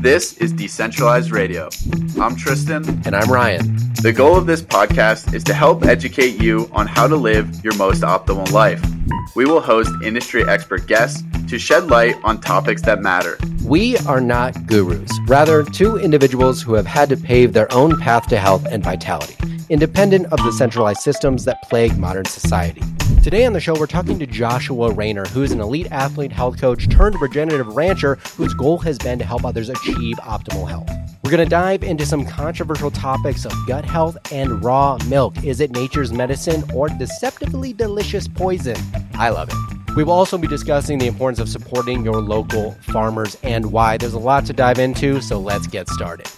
This is Decentralized Radio. I'm Tristan. And I'm Ryan. The goal of this podcast is to help educate you on how to live your most optimal life. We will host industry expert guests to shed light on topics that matter. We are not gurus, rather, two individuals who have had to pave their own path to health and vitality, independent of the centralized systems that plague modern society. Today on the show, we're talking to Joshua Rainer, who's an elite athlete, health coach turned regenerative rancher whose goal has been to help others achieve optimal health. We're going to dive into some controversial topics of gut health and raw milk. Is it nature's medicine or deceptively delicious poison? I love it. We will also be discussing the importance of supporting your local farmers and why. There's a lot to dive into, so let's get started.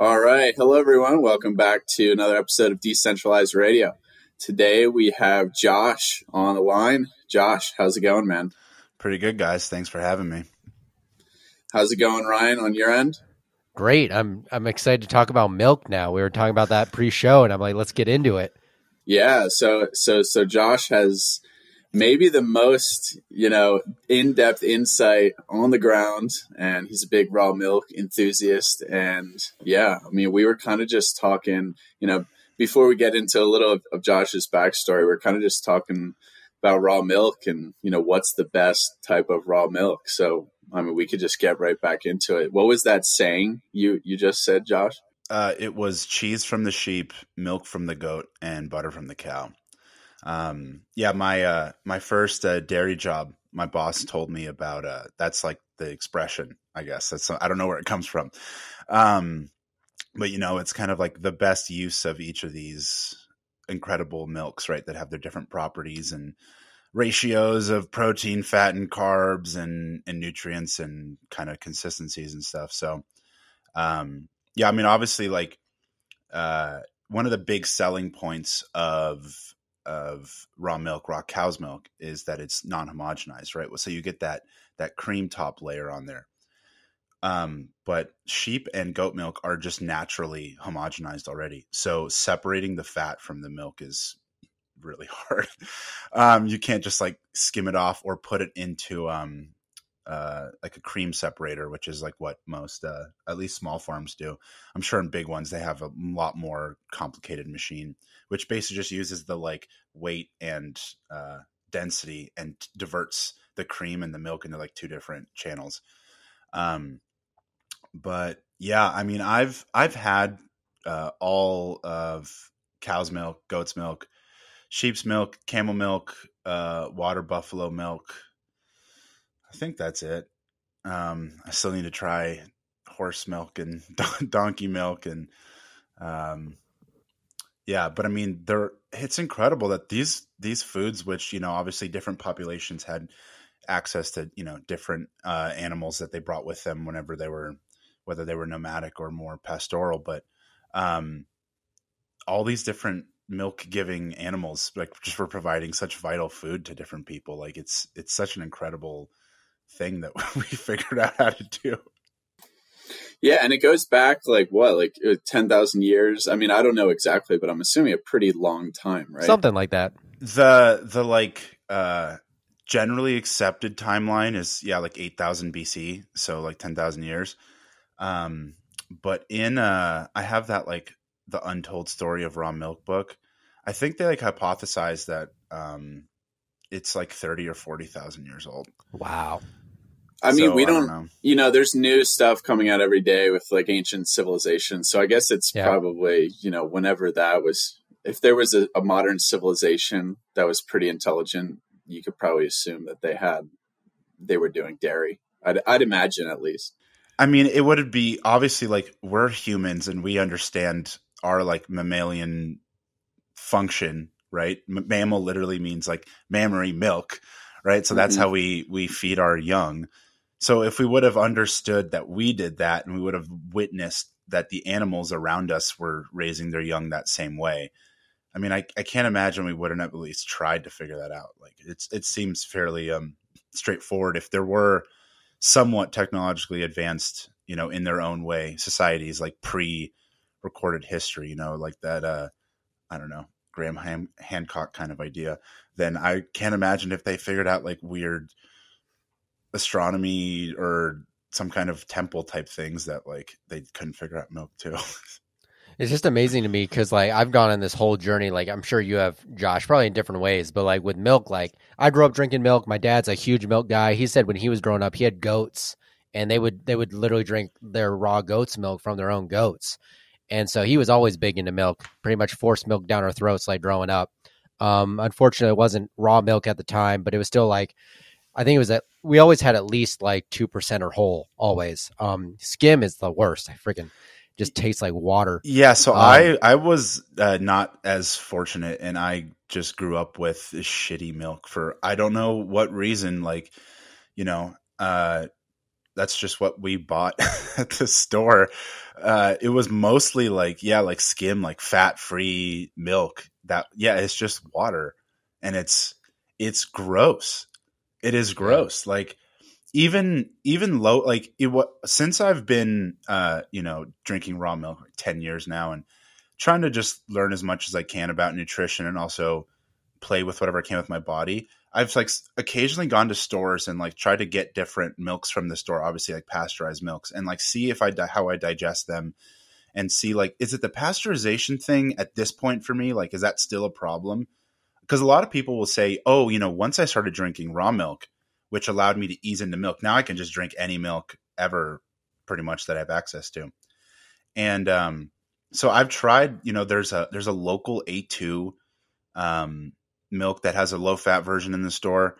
All right. Hello, everyone. Welcome back to another episode of Decentralized Radio. Today we have Josh on the line. Josh, how's it going, man? Pretty good, guys. Thanks for having me. How's it going, Ryan, on your end? Great. I'm I'm excited to talk about milk now. We were talking about that pre-show and I'm like, let's get into it. Yeah, so so so Josh has maybe the most you know in-depth insight on the ground and he's a big raw milk enthusiast and yeah i mean we were kind of just talking you know before we get into a little of, of josh's backstory we are kind of just talking about raw milk and you know what's the best type of raw milk. So i mean we could just get right back into it. What was that saying you you just said josh? Uh, it was cheese from the sheep milk from the goat and butter from the cow um, yeah, my uh, my first uh, dairy job, my boss told me about. Uh, that's like the expression, I guess. That's I don't know where it comes from, um, but you know, it's kind of like the best use of each of these incredible milks, right? That have their different properties and ratios of protein, fat, and carbs, and and nutrients, and kind of consistencies and stuff. So, um, yeah, I mean, obviously, like uh, one of the big selling points of of raw milk, raw cow's milk, is that it's non-homogenized, right? So you get that that cream top layer on there. Um, but sheep and goat milk are just naturally homogenized already. So separating the fat from the milk is really hard. um, you can't just like skim it off or put it into um, uh, like a cream separator, which is like what most, uh, at least small farms do. I'm sure in big ones they have a lot more complicated machine, which basically just uses the like weight and uh, density and diverts the cream and the milk into like two different channels. Um, but yeah, I mean, I've I've had uh, all of cow's milk, goat's milk, sheep's milk, camel milk, uh, water buffalo milk I think that's it. Um, I still need to try horse milk and donkey milk and um, yeah, but I mean, it's incredible that these these foods, which you know, obviously different populations had access to, you know, different uh, animals that they brought with them whenever they were, whether they were nomadic or more pastoral, but um, all these different milk giving animals, like just for providing such vital food to different people, like it's it's such an incredible thing that we figured out how to do. Yeah, and it goes back like what, like uh, ten thousand years. I mean, I don't know exactly, but I'm assuming a pretty long time, right? Something like that. The the like uh generally accepted timeline is yeah, like eight thousand BC, so like ten thousand years. Um, but in uh, I have that like the untold story of raw milk book. I think they like hypothesize that um, it's like thirty or forty thousand years old. Wow. I mean, so, we don't, don't you know, there's new stuff coming out every day with like ancient civilizations. So I guess it's yeah. probably, you know, whenever that was, if there was a, a, modern civilization that was pretty intelligent, you could probably assume that they had, they were doing dairy. I'd, I'd imagine at least. I mean, it would be obviously like we're humans and we understand our like mammalian function, right? M- mammal literally means like mammary milk, right? So that's mm-hmm. how we we feed our young so if we would have understood that we did that and we would have witnessed that the animals around us were raising their young that same way, I mean, I, I can't imagine we wouldn't have at least tried to figure that out. Like it's it seems fairly um, straightforward. If there were somewhat technologically advanced, you know, in their own way, societies like pre-recorded history, you know, like that. Uh, I don't know, Graham Han- Hancock kind of idea. Then I can't imagine if they figured out like weird astronomy or some kind of temple type things that like they couldn't figure out milk too. It's just amazing to me because like I've gone on this whole journey. Like I'm sure you have, Josh, probably in different ways. But like with milk, like I grew up drinking milk. My dad's a huge milk guy. He said when he was growing up, he had goats, and they would they would literally drink their raw goat's milk from their own goats. And so he was always big into milk. Pretty much forced milk down our throats like growing up. Um, unfortunately, it wasn't raw milk at the time, but it was still like I think it was that we always had at least like two percent or whole always. Um, skim is the worst. I freaking just tastes like water. Yeah, so um, I I was uh, not as fortunate, and I just grew up with shitty milk for I don't know what reason. Like, you know, uh, that's just what we bought at the store. Uh, it was mostly like yeah, like skim, like fat free milk. That yeah, it's just water, and it's it's gross. It is gross. Yeah. Like even even low like it what since I've been uh you know drinking raw milk like 10 years now and trying to just learn as much as I can about nutrition and also play with whatever I can with my body. I've like occasionally gone to stores and like tried to get different milks from the store, obviously like pasteurized milks, and like see if I di- how I digest them, and see like is it the pasteurization thing at this point for me? Like, is that still a problem? Because a lot of people will say, oh, you know, once I started drinking raw milk, which allowed me to ease into milk. Now I can just drink any milk ever, pretty much that I have access to. And um, so I've tried. You know, there's a there's a local A2 um, milk that has a low fat version in the store,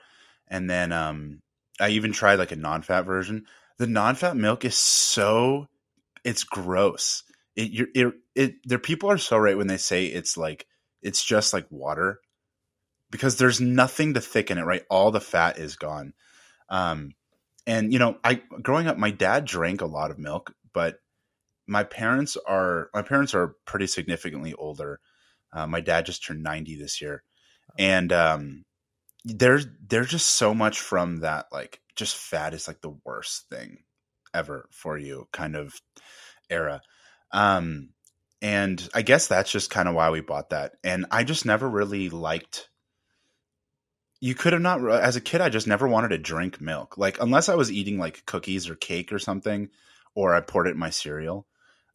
and then um, I even tried like a non fat version. The non fat milk is so it's gross. It, it, it, there people are so right when they say it's like it's just like water because there's nothing to thicken it, right? All the fat is gone. Um, and you know, I growing up, my dad drank a lot of milk, but my parents are my parents are pretty significantly older. Uh, my dad just turned 90 this year, and um, there's there's just so much from that like just fat is like the worst thing ever for you kind of era. Um, and I guess that's just kind of why we bought that. And I just never really liked you could have not as a kid i just never wanted to drink milk. Like unless i was eating like cookies or cake or something or i poured it in my cereal.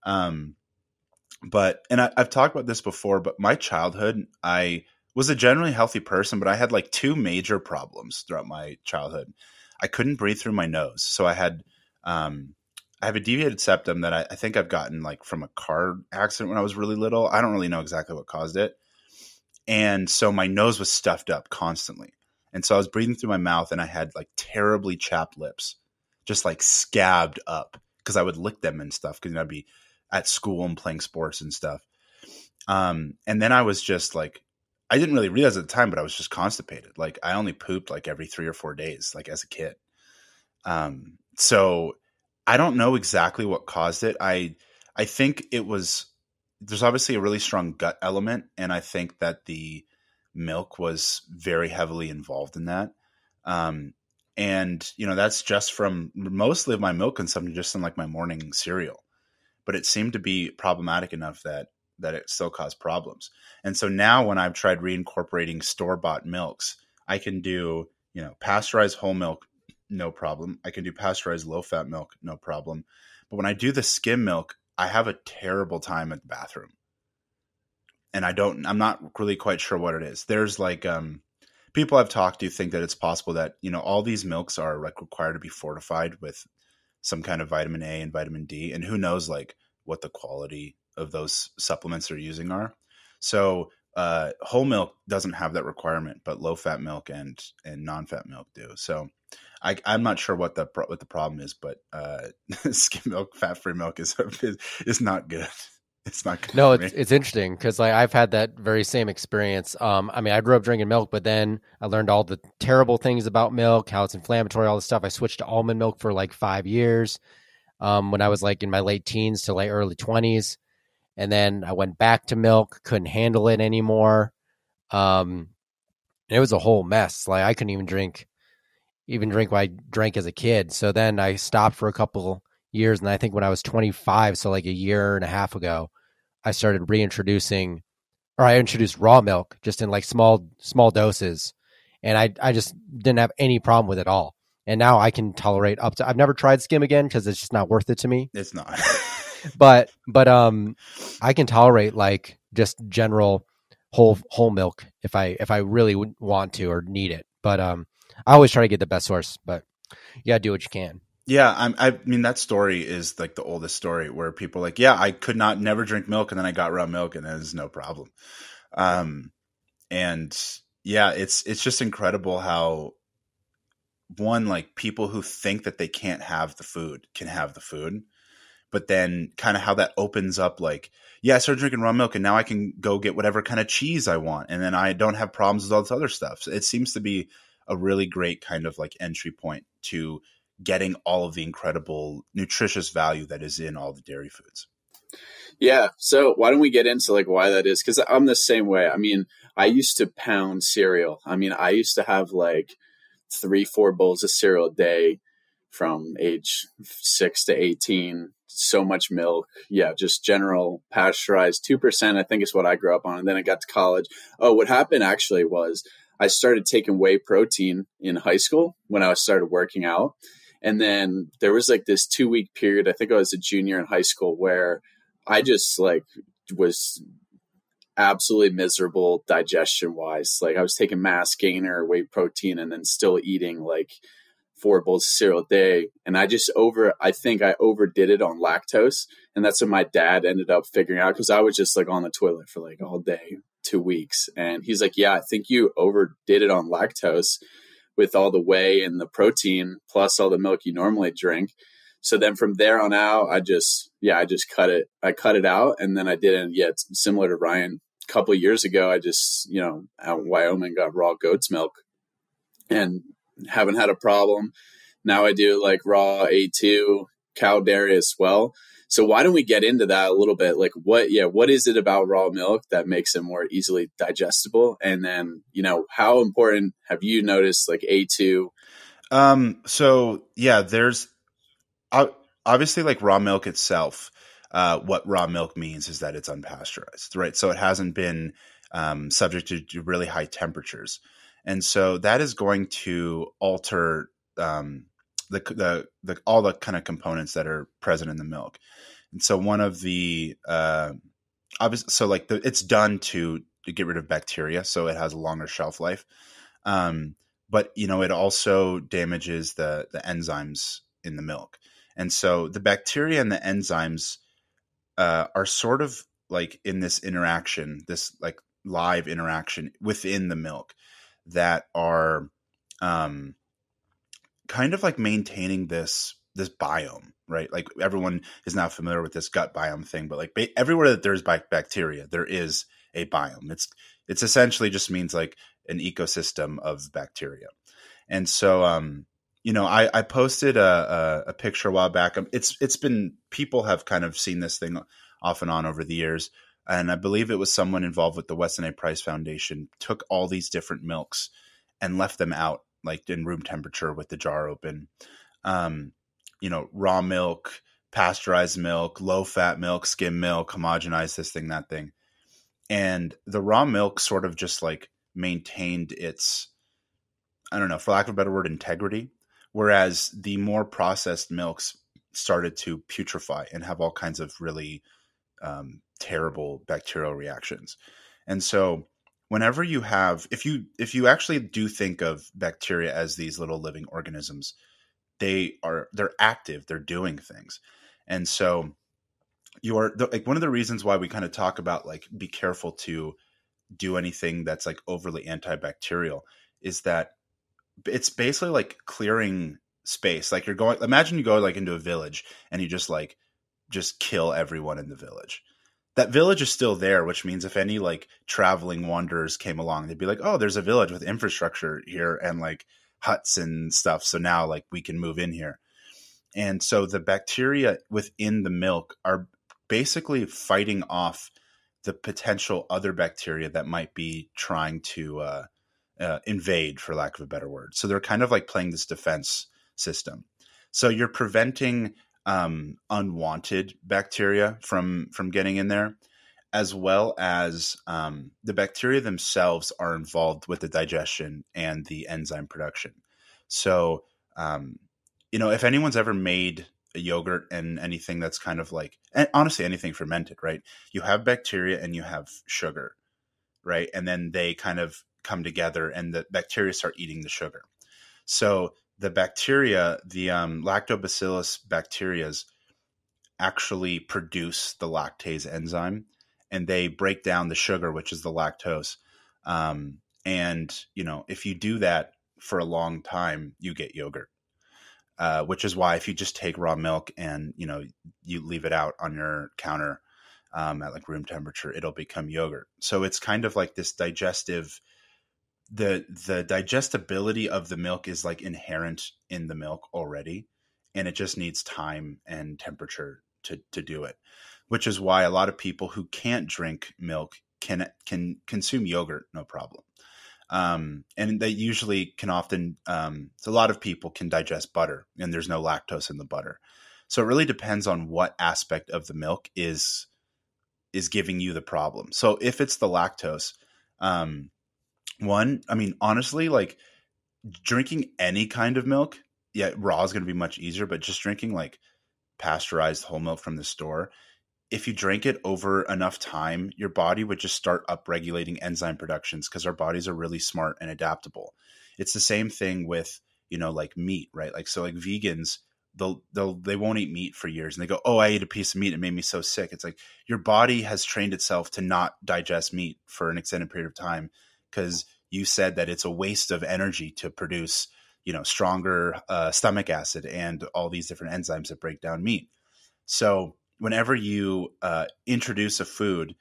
Um but and I, i've talked about this before but my childhood i was a generally healthy person but i had like two major problems throughout my childhood. I couldn't breathe through my nose so i had um i have a deviated septum that I, I think i've gotten like from a car accident when i was really little. I don't really know exactly what caused it and so my nose was stuffed up constantly. And so I was breathing through my mouth and I had like terribly chapped lips, just like scabbed up because I would lick them and stuff because I'd be at school and playing sports and stuff. Um, and then I was just like, I didn't really realize at the time, but I was just constipated. Like I only pooped like every three or four days, like as a kid. Um, so I don't know exactly what caused it. I I think it was there's obviously a really strong gut element, and I think that the milk was very heavily involved in that. Um, and you know that's just from mostly of my milk consumption, just in like my morning cereal. But it seemed to be problematic enough that that it still caused problems. And so now, when I've tried reincorporating store bought milks, I can do you know pasteurized whole milk, no problem. I can do pasteurized low fat milk, no problem. But when I do the skim milk, I have a terrible time at the bathroom. And I don't I'm not really quite sure what it is. There's like um people I've talked to think that it's possible that, you know, all these milks are like required to be fortified with some kind of vitamin A and vitamin D and who knows like what the quality of those supplements they're using are. So uh, whole milk doesn't have that requirement, but low fat milk and and non fat milk do. So I, am not sure what the what the problem is, but uh, skim milk, fat free milk is, is is not good. It's not good. No, it's it's interesting because like I've had that very same experience. Um, I mean, I grew up drinking milk, but then I learned all the terrible things about milk, how it's inflammatory, all this stuff. I switched to almond milk for like five years. Um, when I was like in my late teens to late early twenties, and then I went back to milk, couldn't handle it anymore. Um, it was a whole mess. Like I couldn't even drink even drink what I drank as a kid. So then I stopped for a couple years. And I think when I was 25, so like a year and a half ago, I started reintroducing, or I introduced raw milk just in like small, small doses. And I, I just didn't have any problem with it all. and now I can tolerate up to. I've never tried skim again because it's just not worth it to me. It's not. but but um, I can tolerate like just general whole whole milk if I if I really want to or need it. But um, I always try to get the best source. But gotta do what you can. Yeah, I'm, I mean that story is like the oldest story where people like, yeah, I could not never drink milk, and then I got raw milk, and it was no problem. Um, and yeah, it's it's just incredible how one like people who think that they can't have the food can have the food, but then kind of how that opens up like, yeah, I started drinking raw milk, and now I can go get whatever kind of cheese I want, and then I don't have problems with all this other stuff. So it seems to be a really great kind of like entry point to getting all of the incredible nutritious value that is in all the dairy foods. Yeah. So why don't we get into like why that is? Because I'm the same way. I mean, I used to pound cereal. I mean, I used to have like three, four bowls of cereal a day from age six to 18. So much milk. Yeah, just general pasteurized. 2%, I think, is what I grew up on. And then I got to college. Oh, what happened actually was I started taking whey protein in high school when I started working out. And then there was like this two week period, I think I was a junior in high school, where I just like was absolutely miserable digestion wise. Like I was taking mass gainer, whey protein, and then still eating like four bowls of cereal a day. And I just over, I think I overdid it on lactose. And that's what my dad ended up figuring out because I was just like on the toilet for like all day, two weeks. And he's like, Yeah, I think you overdid it on lactose with all the whey and the protein plus all the milk you normally drink. So then from there on out, I just yeah, I just cut it. I cut it out, and then I didn't. Yeah, it's similar to Ryan. A couple years ago, I just you know out in Wyoming got raw goat's milk, and haven't had a problem. Now I do like raw A two cow dairy as well. So why don't we get into that a little bit? Like what, yeah, what is it about raw milk that makes it more easily digestible? And then, you know, how important have you noticed like A2? Um, so yeah, there's obviously like raw milk itself. Uh, what raw milk means is that it's unpasteurized, right? So it hasn't been um, subject to really high temperatures, and so that is going to alter um, the, the the all the kind of components that are present in the milk. And so one of the uh, obviously, so like the, it's done to, to get rid of bacteria, so it has a longer shelf life. Um, but you know, it also damages the the enzymes in the milk, and so the bacteria and the enzymes uh, are sort of like in this interaction, this like live interaction within the milk that are um, kind of like maintaining this this biome, right? Like everyone is now familiar with this gut biome thing, but like ba- everywhere that there's bacteria, there is a biome. It's it's essentially just means like an ecosystem of bacteria. And so, um, you know, I, I posted a, a, a picture a while back. Um, it's it's been people have kind of seen this thing off and on over the years, and I believe it was someone involved with the Weston A. Price Foundation took all these different milks and left them out like in room temperature with the jar open. Um, you know, raw milk, pasteurized milk, low fat milk, skim milk, homogenized this thing, that thing. And the raw milk sort of just like maintained its, I don't know, for lack of a better word, integrity. Whereas the more processed milks started to putrefy and have all kinds of really um, terrible bacterial reactions. And so whenever you have if you if you actually do think of bacteria as these little living organisms they are they're active they're doing things. And so you are like one of the reasons why we kind of talk about like be careful to do anything that's like overly antibacterial is that it's basically like clearing space. Like you're going imagine you go like into a village and you just like just kill everyone in the village that village is still there, which means if any like traveling wanderers came along, they'd be like, "Oh, there's a village with infrastructure here and like huts and stuff." So now like we can move in here. And so the bacteria within the milk are basically fighting off the potential other bacteria that might be trying to uh, uh, invade, for lack of a better word. So they're kind of like playing this defense system. So you're preventing um, unwanted bacteria from from getting in there, as well as um, the bacteria themselves are involved with the digestion and the enzyme production. So um, you know, if anyone's ever made a yogurt and anything that's kind of like, honestly, anything fermented, right? You have bacteria and you have sugar, right? And then they kind of come together and the bacteria start eating the sugar. So the bacteria, the um, lactobacillus bacterias, actually produce the lactase enzyme and they break down the sugar, which is the lactose. Um, and, you know, if you do that for a long time, you get yogurt. Uh, which is why if you just take raw milk and you know you leave it out on your counter um, at like room temperature, it'll become yogurt. So it's kind of like this digestive the the digestibility of the milk is like inherent in the milk already and it just needs time and temperature to to do it which is why a lot of people who can't drink milk can can consume yogurt no problem. Um, and they usually can often um, a lot of people can digest butter and there's no lactose in the butter. So it really depends on what aspect of the milk is is giving you the problem. So if it's the lactose um, one, I mean, honestly, like drinking any kind of milk, yeah, raw is going to be much easier, but just drinking like pasteurized whole milk from the store, if you drink it over enough time, your body would just start upregulating enzyme productions because our bodies are really smart and adaptable. It's the same thing with, you know, like meat, right? Like, so like vegans, they'll, they'll, they won't eat meat for years and they go, Oh, I ate a piece of meat. It made me so sick. It's like your body has trained itself to not digest meat for an extended period of time because you said that it's a waste of energy to produce you know stronger uh, stomach acid and all these different enzymes that break down meat. So whenever you uh, introduce a food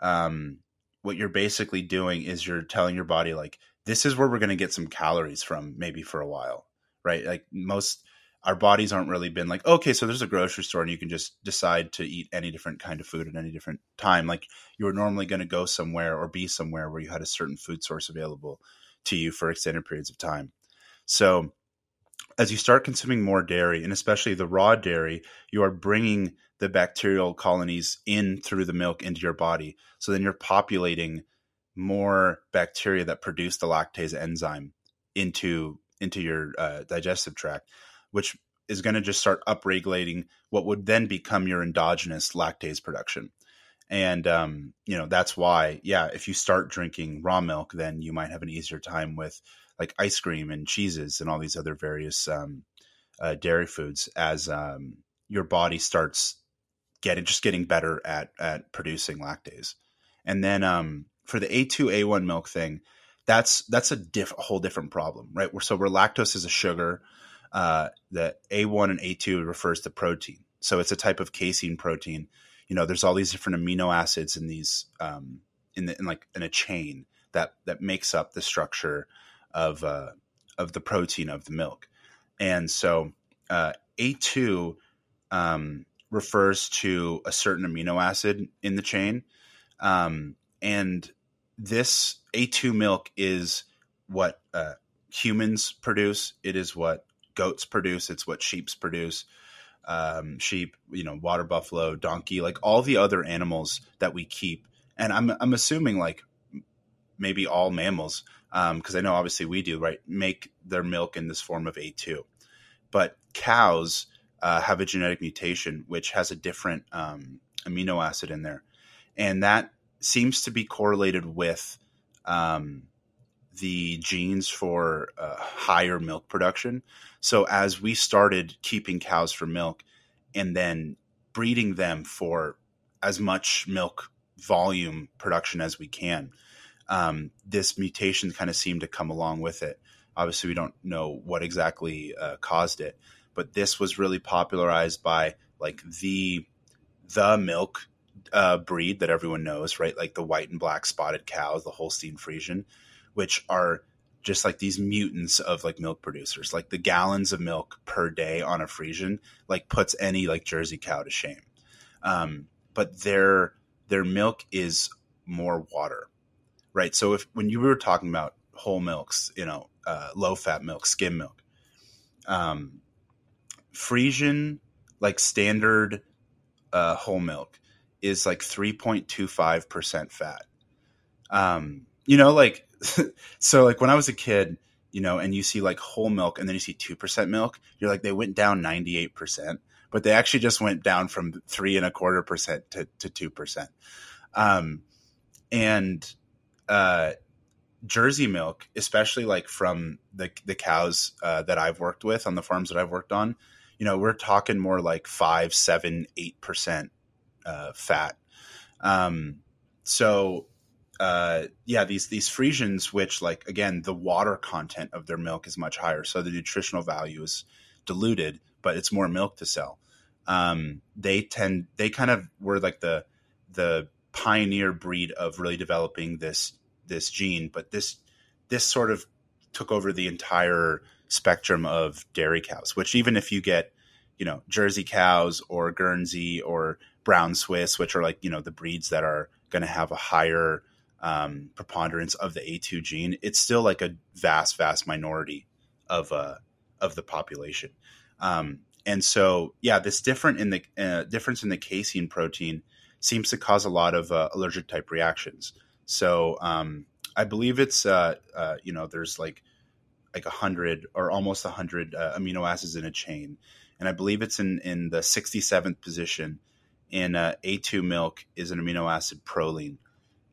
um, what you're basically doing is you're telling your body like this is where we're going to get some calories from maybe for a while right? Like most our bodies aren't really been like okay so there's a grocery store and you can just decide to eat any different kind of food at any different time. Like you were normally going to go somewhere or be somewhere where you had a certain food source available to you for extended periods of time. So as you start consuming more dairy and especially the raw dairy you are bringing the bacterial colonies in through the milk into your body. So then you're populating more bacteria that produce the lactase enzyme into into your uh, digestive tract which is going to just start upregulating what would then become your endogenous lactase production. And um, you know that's why, yeah, if you start drinking raw milk, then you might have an easier time with like ice cream and cheeses and all these other various um, uh, dairy foods as um, your body starts getting just getting better at at producing lactase. And then um, for the A2 A1 milk thing, that's that's a, diff, whole different problem, right? Where so where lactose is a sugar, uh, the A1 and A2 refers to protein. So it's a type of casein protein. You know, there's all these different amino acids in these um, in the in like in a chain that that makes up the structure of uh, of the protein of the milk. And so uh, A2 um, refers to a certain amino acid in the chain, um, and this A2 milk is what uh, humans produce. It is what goats produce. It's what sheep's produce. Um, sheep, you know, water buffalo, donkey, like all the other animals that we keep. And I'm I'm assuming like maybe all mammals, um, because um, I know obviously we do, right? Make their milk in this form of A2, but cows uh, have a genetic mutation which has a different um, amino acid in there, and that seems to be correlated with um, the genes for uh, higher milk production. So as we started keeping cows for milk and then breeding them for as much milk volume production as we can, um, this mutation kind of seemed to come along with it. Obviously, we don't know what exactly uh, caused it, but this was really popularized by like the the milk uh, breed that everyone knows, right? Like the white and black spotted cows, the Holstein Friesian which are just like these mutants of like milk producers. Like the gallons of milk per day on a Friesian like puts any like Jersey cow to shame. Um, but their their milk is more water, right? So if when you were talking about whole milks, you know, uh, low fat milk, skim milk, um, Friesian like standard uh, whole milk is like three point two five percent fat. Um, you know, like so like when I was a kid, you know, and you see like whole milk and then you see 2% milk, you're like, they went down 98%, but they actually just went down from three and a quarter percent to, to 2%. Um, and, uh, Jersey milk, especially like from the, the cows, uh, that I've worked with on the farms that I've worked on, you know, we're talking more like five, seven, eight percent, uh, fat. Um, so uh, yeah, these these Friesians, which like again, the water content of their milk is much higher, so the nutritional value is diluted, but it's more milk to sell. Um, they tend they kind of were like the the pioneer breed of really developing this this gene, but this this sort of took over the entire spectrum of dairy cows. Which even if you get you know Jersey cows or Guernsey or Brown Swiss, which are like you know the breeds that are going to have a higher um, preponderance of the A2 gene, it's still like a vast, vast minority of uh, of the population. Um, and so, yeah, this different in the uh, difference in the casein protein seems to cause a lot of uh, allergic type reactions. So um, I believe it's uh, uh, you know there's like like a hundred or almost a hundred uh, amino acids in a chain, and I believe it's in in the 67th position in A2 milk is an amino acid proline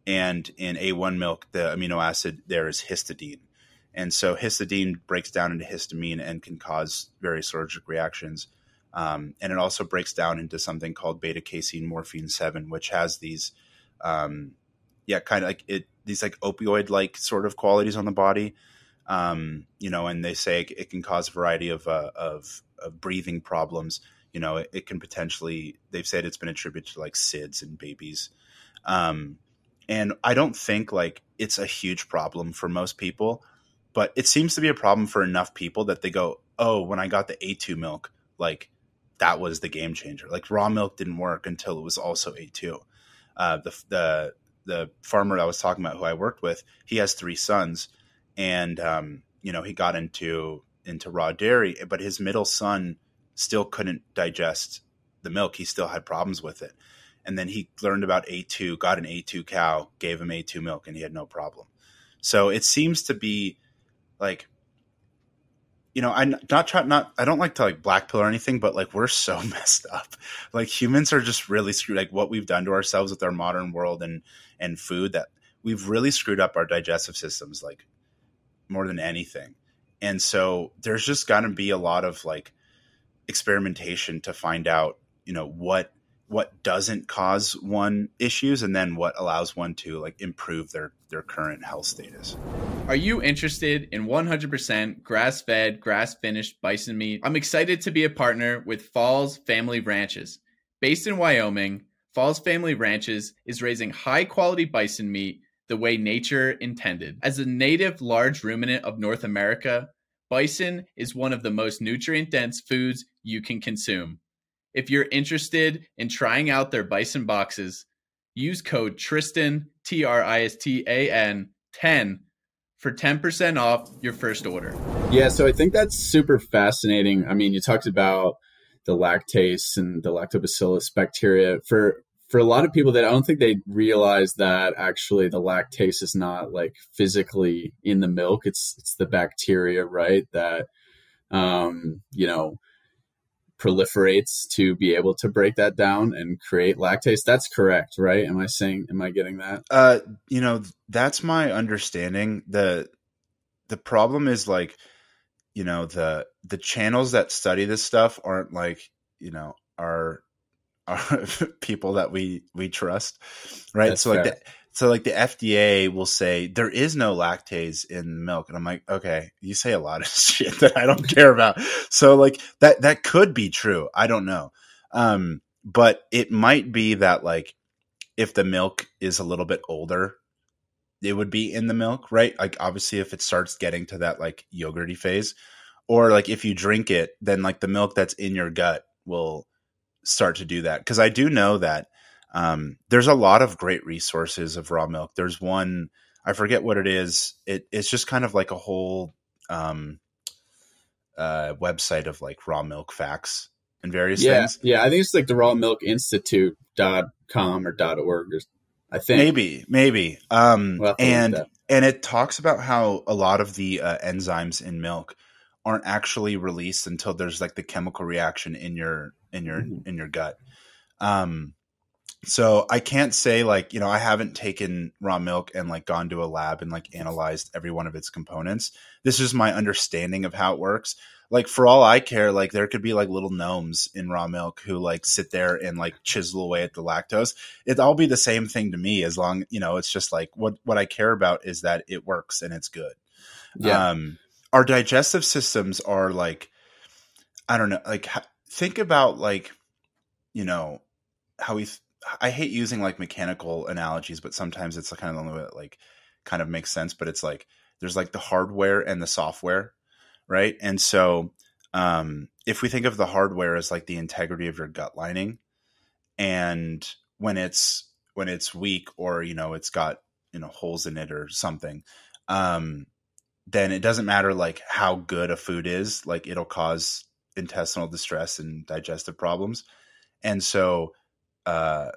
and in A1 milk, the amino acid there is histidine. And so histidine breaks down into histamine and can cause various allergic reactions. Um, and it also breaks down into something called beta casomorphin 7, which has these, um, yeah, kind of like it, these like opioid like sort of qualities on the body. Um, you know, and they say it, it can cause a variety of, uh, of, of, breathing problems. You know, it, it, can potentially, they've said it's been attributed to like SIDS in babies. Um, and I don't think like it's a huge problem for most people, but it seems to be a problem for enough people that they go, "Oh, when I got the A2 milk, like that was the game changer." Like raw milk didn't work until it was also A2. Uh, the the the farmer I was talking about who I worked with, he has three sons, and um, you know he got into into raw dairy, but his middle son still couldn't digest the milk. He still had problems with it and then he learned about A2, got an A2 cow, gave him A2 milk, and he had no problem. So it seems to be like, you know, I'm not trying, not, I don't like to like black pill or anything, but like we're so messed up. Like humans are just really screwed. Like what we've done to ourselves with our modern world and, and food that we've really screwed up our digestive systems, like more than anything. And so there's just got to be a lot of like experimentation to find out, you know, what what doesn't cause one issues and then what allows one to like improve their their current health status. Are you interested in 100% grass-fed, grass-finished bison meat? I'm excited to be a partner with Falls Family Ranches. Based in Wyoming, Falls Family Ranches is raising high-quality bison meat the way nature intended. As a native large ruminant of North America, bison is one of the most nutrient-dense foods you can consume. If you're interested in trying out their bison boxes, use code Tristan, T R I S T A N 10 for 10% off your first order. Yeah, so I think that's super fascinating. I mean, you talked about the lactase and the lactobacillus bacteria for for a lot of people that I don't think they realize that actually the lactase is not like physically in the milk. It's it's the bacteria, right? That um, you know, proliferates to be able to break that down and create lactase. That's correct, right? Am I saying? Am I getting that? Uh, you know, that's my understanding. the The problem is like, you know, the the channels that study this stuff aren't like, you know, are are people that we we trust, right? That's so like the, so like the FDA will say there is no lactase in milk, and I'm like, okay, you say a lot of shit that I don't care about. So like that that could be true. I don't know, um, but it might be that like if the milk is a little bit older, it would be in the milk, right? Like obviously if it starts getting to that like yogurty phase, or like if you drink it, then like the milk that's in your gut will start to do that. Because I do know that um, there's a lot of great resources of raw milk. There's one I forget what it is. It it's just kind of like a whole um, uh, website of like raw milk facts and various yeah, things. Yeah, I think it's like the raw milk institute dot com or dot org. Or, I think maybe, maybe. Um, We'll have to look and and it talks about how a lot of the uh, enzymes in milk aren't actually released until there's like the chemical reaction in your in your Mhm. in your gut. Um, so I can't say like you know I haven't taken raw milk and like gone to a lab and like analyzed every one of its components. This is my understanding of how it works. Like for all I care, like there could be like little gnomes in raw milk who like sit there and like chisel away at the lactose. It'd all be the same thing to me as long you know it's just like what what I care about is that it works and it's good yeah, um our digestive systems are like i don't know like think about like you know how we th- i hate using like mechanical analogies but sometimes it's kind of the only way that like kind of makes sense but it's like there's like the hardware and the software right? And so um if we think of the hardware as like the integrity of your gut lining and when it's when it's weak or you know it's got you know holes in it or something um then it doesn't matter like how good a food is like it'll cause intestinal distress and digestive problems. And so uh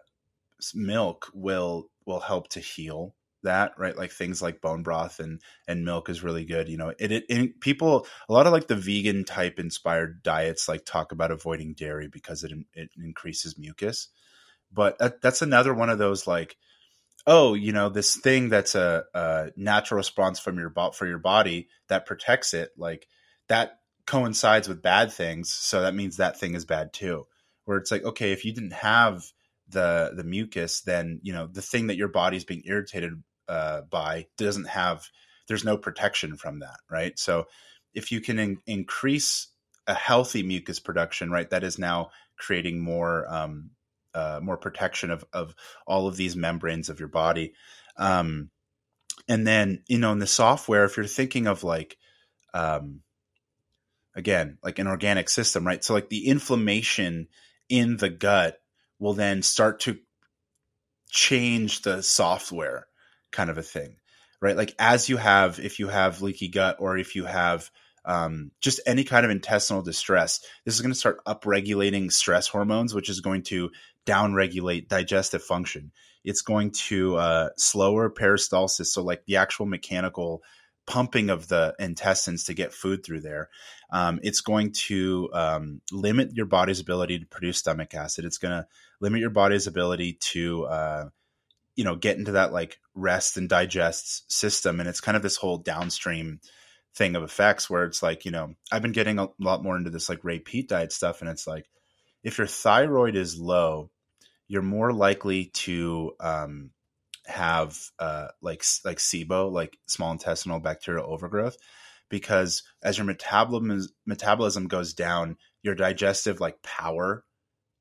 milk will will help to heal that right? Like things like bone broth and and milk is really good you know? It, it, it people a lot of like the vegan type inspired diets like talk about avoiding dairy because it it increases mucus. But that, that's another one of those like oh you know this thing that's a, a natural response from your for your body that protects it like that coincides with bad things so that means that thing is bad too. Where it's like okay if you didn't have the the mucus then you know the thing that your body's being irritated uh, by doesn't have there's no protection from that right? So if you can in- increase a healthy mucus production right that is now creating more um, uh, more protection of of all of these membranes of your body. Um, and then you know in the software if you're thinking of like um, again like an organic system right? So like the inflammation in the gut will then start to change the software kind of a thing right? Like as you have if you have leaky gut or if you have um, just any kind of intestinal distress this is going to start upregulating stress hormones which is going to downregulate digestive function. It's going to uh, slower peristalsis so like the actual mechanical pumping of the intestines to get food through there. Um, it's going to um, limit your body's ability to produce stomach acid. It's going to limit your body's ability to uh, you know get into that like rest and digest system and it's kind of this whole downstream thing of effects where it's like you know i've been getting a lot more into this like ray peat diet stuff and it's like if your thyroid is low you're more likely to um, have uh, like like SIBO, like small intestinal bacterial overgrowth, because as your metabolism metabolism goes down, your digestive like power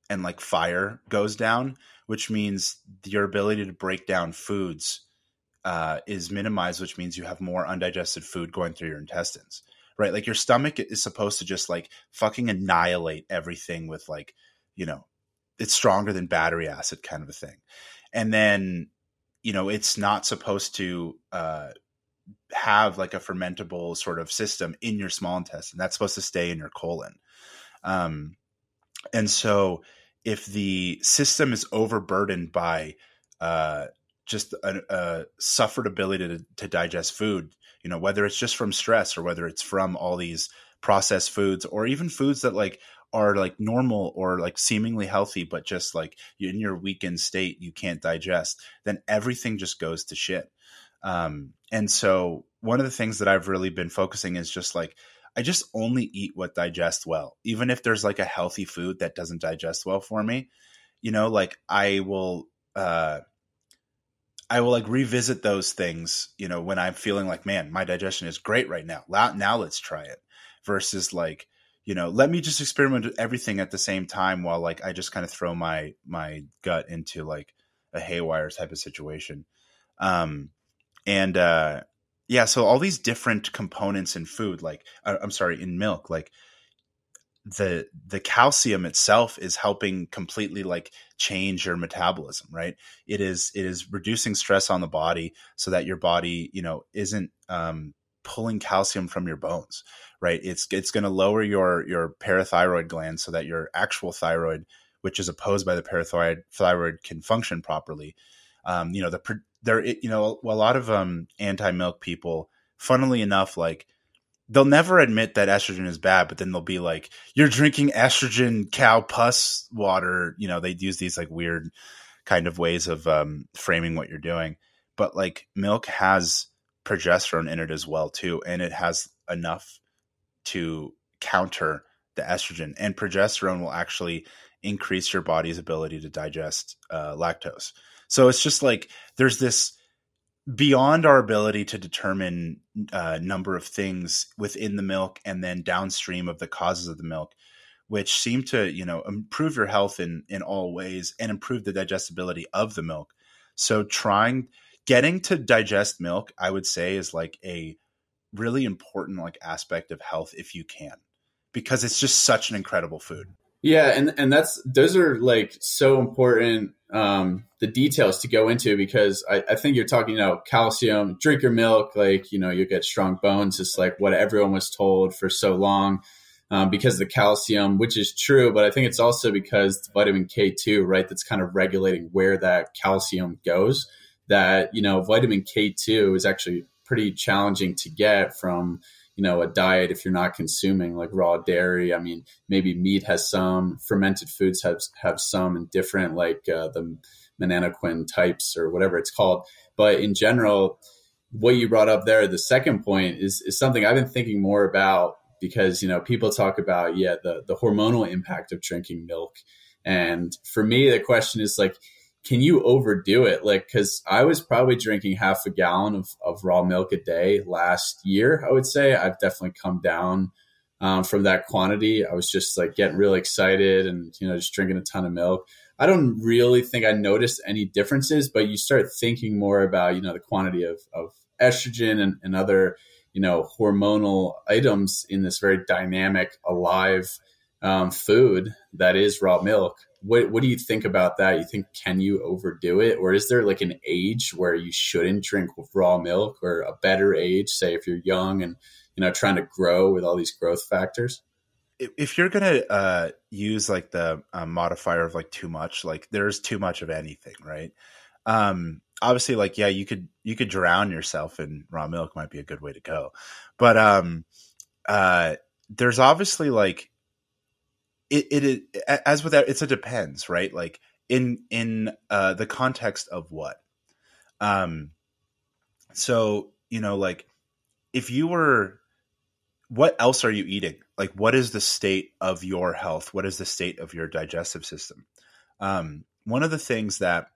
and like fire goes down, which means your ability to break down foods uh, is minimized, which means you have more undigested food going through your intestines. Right, like your stomach is supposed to just like fucking annihilate everything with like, you know, it's stronger than battery acid kind of a thing. And then, you know, it's not supposed to uh, have like a fermentable sort of system in your small intestine. That's supposed to stay in your colon. Um, and so, if the system is overburdened by uh, just a, a suffered ability to, to digest food, you know, whether it's just from stress or whether it's from all these processed foods or even foods that like are like normal or like seemingly healthy, but just like in your weakened state, you can't digest, then everything just goes to shit. Um, and so one of the things that I've really been focusing is just like, I just only eat what digests well. Even if there's like a healthy food that doesn't digest well for me, you know, like I will, uh, I will like revisit those things, you know, when I'm feeling like, man, my digestion is great right now. Now let's try it versus like, you know, let me just experiment with everything at the same time while like I just kind of throw my my gut into like a haywire type of situation. Um and uh yeah, so all these different components in food like uh, I'm sorry, in milk, like the the calcium itself is helping completely like change your metabolism right? It is it is reducing stress on the body so that your body you know isn't um pulling calcium from your bones right? It's it's going to lower your your parathyroid gland so that your actual thyroid which is opposed by the parathyroid thyroid can function properly. Um, you know, the there, you know, a lot of um, anti milk people, funnily enough, like they'll never admit that estrogen is bad, but then they'll be like, "You're drinking estrogen cow pus water." You know, they use these like weird kind of ways of um, framing what you're doing. But like milk has progesterone in it as well too, and it has enough to counter the estrogen. And progesterone will actually increase your body's ability to digest uh, lactose. So it's just like there's this beyond our ability to determine a uh, number of things within the milk and then downstream of the causes of the milk which seem to you know improve your health in in all ways and improve the digestibility of the milk. So trying getting to digest milk i would say is like a really important like aspect of health if you can because it's just such an incredible food yeah, and and that's those are like so important um the details to go into because I, I think you're talking, you know, calcium, drink your milk, like, you know, you get strong bones. It's like what everyone was told for so long. Um, because of the calcium, which is true, but I think it's also because vitamin K2, right, that's kind of regulating where that calcium goes. That, you know, vitamin K2 is actually pretty challenging to get from you know a diet if you're not consuming like raw dairy. I mean maybe meat has some fermented foods have have some and different like uh, the menaquinone types or whatever it's called. But in general what you brought up there the second point is is something i've been thinking more about because you know people talk about yeah the the hormonal impact of drinking milk. And for me the question is like can you overdo it? Like, cause I was probably drinking half a gallon of, of raw milk a day last year. I would say I've definitely come down um, from that quantity. I was just like getting really excited and, you know, just drinking a ton of milk. I don't really think I noticed any differences, but you start thinking more about, you know, the quantity of, of estrogen and, and other, you know, hormonal items in this very dynamic, alive um, food that is raw milk what what do you think about that? You think can you overdo it, or is there like an age where you shouldn't drink raw milk, or a better age, say if you're young and you know trying to grow with all these growth factors? If you're gonna uh, use like the uh, modifier of like too much, like there's too much of anything, right? Um, obviously, like yeah, you could you could drown yourself in raw milk might be a good way to go, but um, uh, there's obviously like it, it is as with that it's a depends right? Like in in uh the context of what? Um so you know like if you were what else are you eating? Like what is the state of your health? What is the state of your digestive system? Um one of the things that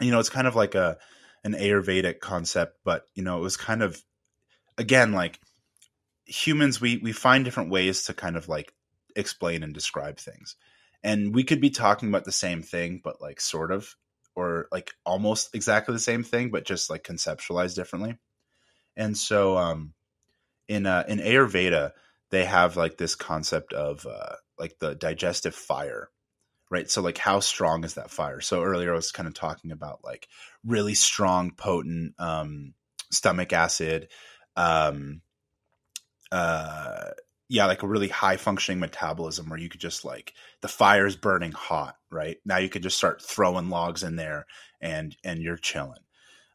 you know it's kind of like a an ayurvedic concept but you know it was kind of again like humans we we find different ways to kind of like explain and describe things. And we could be talking about the same thing, but like sort of, or like almost exactly the same thing, but just like conceptualized differently. And so, um, in uh, in Ayurveda, they have like this concept of uh, like the digestive fire, right? So like how strong is that fire? So earlier I was kind of talking about like really strong, potent um, stomach acid, um, uh, yeah, like a really high functioning metabolism where you could just like the fire's burning hot, right? Now you could just start throwing logs in there and and you're chilling.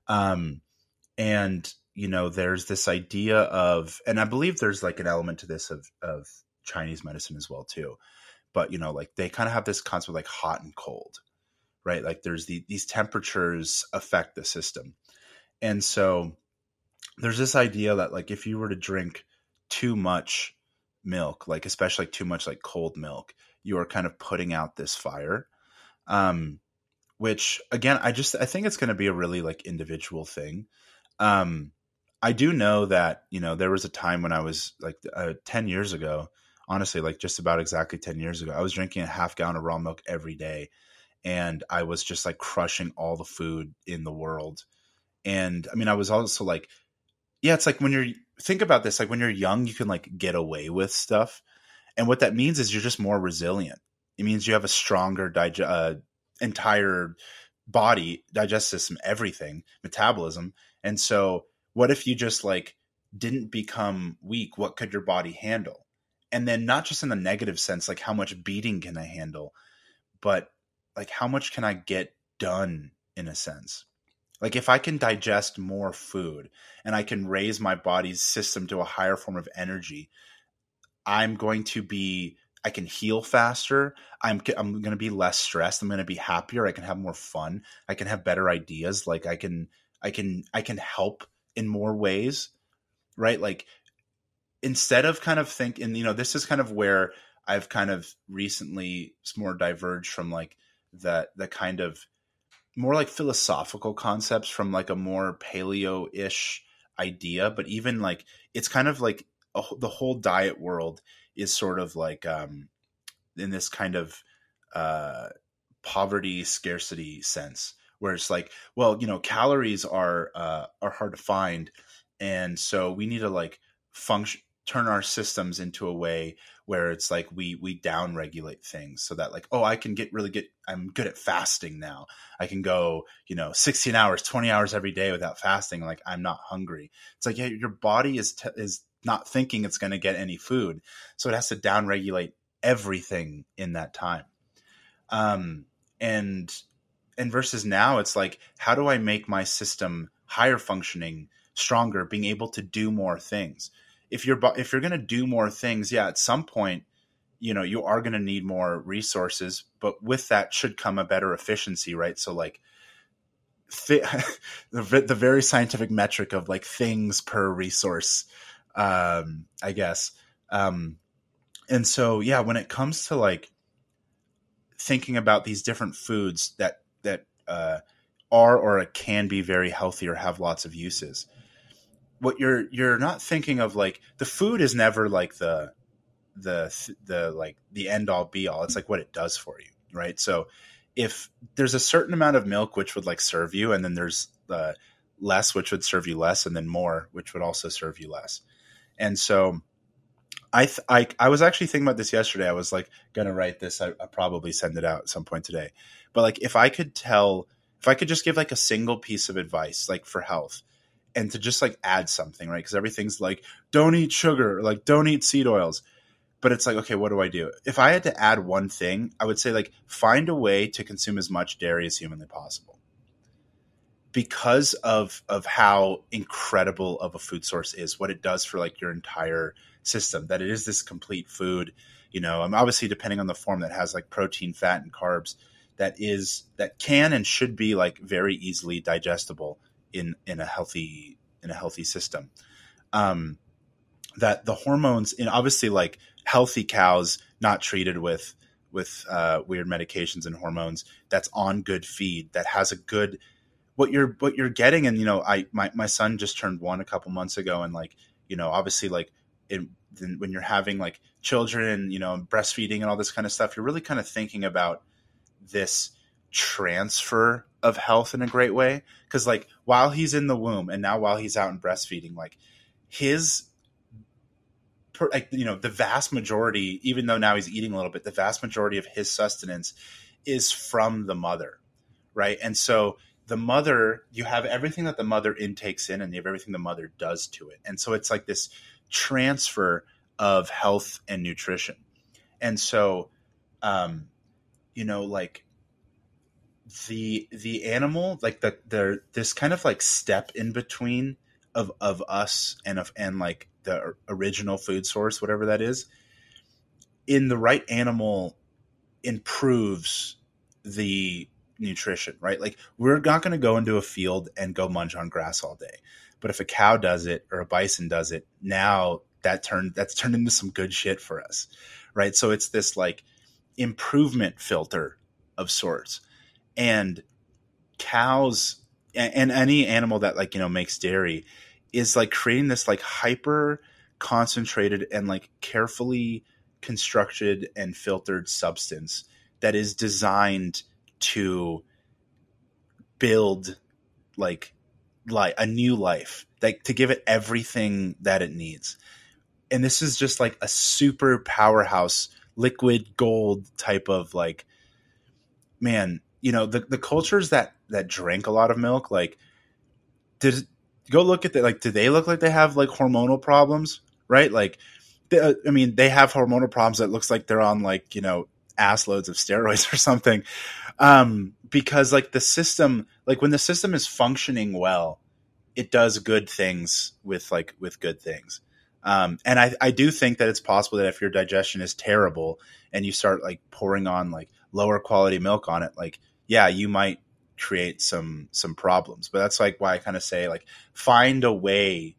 Um and you know, there's this idea of and I believe there's like an element to this of of Chinese medicine as well too. But you know, like they kind of have this concept of like hot and cold, right? Like there's the, these temperatures affect the system. And so there's this idea that like if you were to drink too much milk, like especially like too much like cold milk, you are kind of putting out this fire. Um, which again, I just I think it's going to be a really like individual thing. Um, I do know that you know there was a time when I was like uh, ten years ago, honestly, like just about exactly ten years ago, I was drinking a half gallon of raw milk every day, and I was just like crushing all the food in the world. And I mean, I was also like, yeah, it's like when you're think about this like when you're young you can like get away with stuff and what that means is you're just more resilient. It means you have a stronger dig- uh, entire body digestive system everything metabolism and so what if you just like didn't become weak? What could your body handle? And then not just in the negative sense like how much beating can i handle but like how much can i get done in a sense. Like if I can digest more food and I can raise my body's system to a higher form of energy, I'm going to be I can heal faster. I'm I'm going to be less stressed. I'm going to be happier. I can have more fun. I can have better ideas. Like I can I can I can help in more ways, right? Like instead of kind of thinking, you know, this is kind of where I've kind of recently more diverged from like the the kind of more like philosophical concepts from like a more paleo ish idea, but even like it's kind of like a, the whole diet world is sort of like um, in this kind of uh, poverty scarcity sense, where it's like, well, you know, calories are uh, are hard to find, and so we need to like function turn our systems into a way where it's like we we down regulate things so that like oh i can get really get i'm good at fasting now. I can go you know 16 hours 20 hours every day without fasting like i'm not hungry. It's like yeah your body is t- is not thinking it's going to get any food so it has to down regulate everything in that time. Um and and versus now it's like how do i make my system higher functioning stronger being able to do more things if you're if you're going to do more things, yeah, at some point, you know, you are going to need more resources, but with that should come a better efficiency, right? So like th- the the very scientific metric of like things per resource, um, I guess. Um, and so yeah, when it comes to like thinking about these different foods that that uh, are or can be very healthy or have lots of uses what you're you're not thinking of like the food is never like the the the like the end all be all it's like what it does for you right so if there's a certain amount of milk which would like serve you and then there's the less which would serve you less and then more which would also serve you less and so I, th- I I was actually thinking about this yesterday. I was like gonna write this. I, will probably send it out at some point today. But like, if I could tell, if I could just give like a single piece of advice, like for health, and to just like add something, right? Because everything's like, don't eat sugar, like don't eat seed oils. But it's like, okay, what do I do? If I had to add one thing, I would say like find a way to consume as much dairy as humanly possible. Because of of how incredible of a food source is, what it does for like your entire system, that it is this complete food, you know, I'm obviously depending on the form that has like protein, fat, and carbs that is that can and should be like very easily digestible in in a healthy in a healthy system. Um, that the hormones in obviously like healthy cows not treated with with uh, weird medications and hormones that's on good feed that has a good what you're what you're getting and you know I my, my son just turned one a couple months ago and like you know obviously like in, when you're having like children you know breastfeeding and all this kind of stuff you're really kind of thinking about this transfer of health in a great way. Because like while he's in the womb and now while he's out and breastfeeding like his like you know the vast majority even though now he's eating a little bit the vast majority of his sustenance is from the mother right? And so the mother you have everything that the mother intakes in and you have everything the mother does to it. And so it's like this transfer of health and nutrition. And so um you know like the the animal like the there this kind of like step in between of of us and of and like the original food source whatever that is in the right animal improves the nutrition right? Like we're not going to go into a field and go munch on grass all day. But if a cow does it or a bison does it now that turned that's turned into some good shit for us right? So it's this like improvement filter of sorts and cows and, and any animal that like you know makes dairy is like creating this like hyper concentrated and like carefully constructed and filtered substance that is designed to build like like a new life like to give it everything that it needs. And this is just like a super powerhouse liquid gold type of like man you know the the cultures that that drink a lot of milk like did go look at the like do they look like they have like hormonal problems right? Like they, uh, i mean they have hormonal problems that looks like they're on like you know ass loads of steroids or something. Um because like the system like when the system is functioning well it does good things with like with good things. Um, and I, I do think that it's possible that if your digestion is terrible and you start like pouring on like lower quality milk on it like yeah you might create some some problems. But that's like why i kind of say like find a way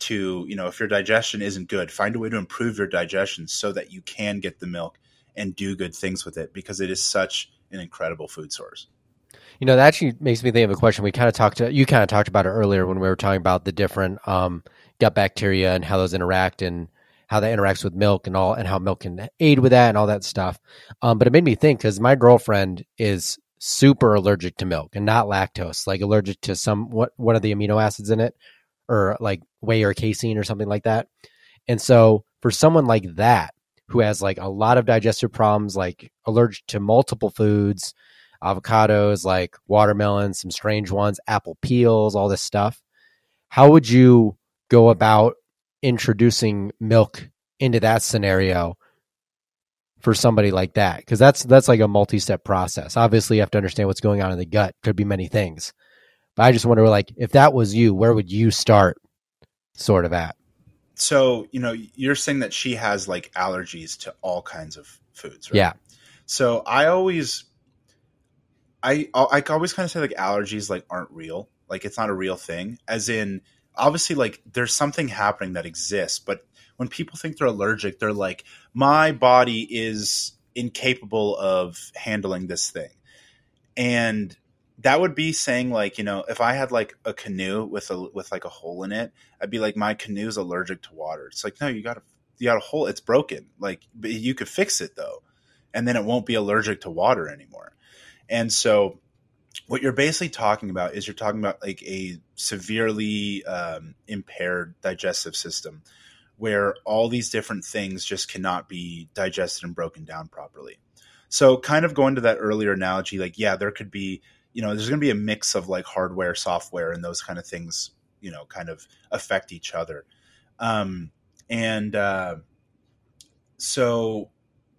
to you know if your digestion isn't good find a way to improve your digestion so that you can get the milk and do good things with it because it is such an incredible food source. You know that actually makes me think of a question we kind of talked to you kind of talked about it earlier when we were talking about the different um, gut bacteria and how those interact and how that interacts with milk and all and how milk can aid with that and all that stuff. Um, but it made me think because my girlfriend is super allergic to milk and not lactose like allergic to some what what are the amino acids in it or like whey or casein or something like that. And so for someone like that who has like a lot of digestive problems, like allergic to multiple foods, avocados, like watermelons, some strange ones, apple peels, all this stuff, how would you go about introducing milk into that scenario for somebody like that? Because that's that's like a multi-step process. Obviously, you have to understand what's going on in the gut. Could be many things. But I just wonder, like, if that was you, where would you start, sort of at? So you know, you're saying that she has like allergies to all kinds of foods, right? Yeah. So I always, I I always kind of say like allergies like aren't real, like it's not a real thing. As in, obviously, like there's something happening that exists, but when people think they're allergic, they're like, my body is incapable of handling this thing, and that would be saying like you know if i had like a canoe with a with like a hole in it i'd be like my canoe's allergic to water. It's like no you got a you got a hole it's broken. Like you could fix it though. And then it won't be allergic to water anymore. And so what you're basically talking about is you're talking about like a severely um, impaired digestive system where all these different things just cannot be digested and broken down properly so kind of going to that earlier analogy like yeah there could be you know, there's going to be a mix of like hardware, software, and those kind of things, you know, kind of affect each other. Um, and uh, so,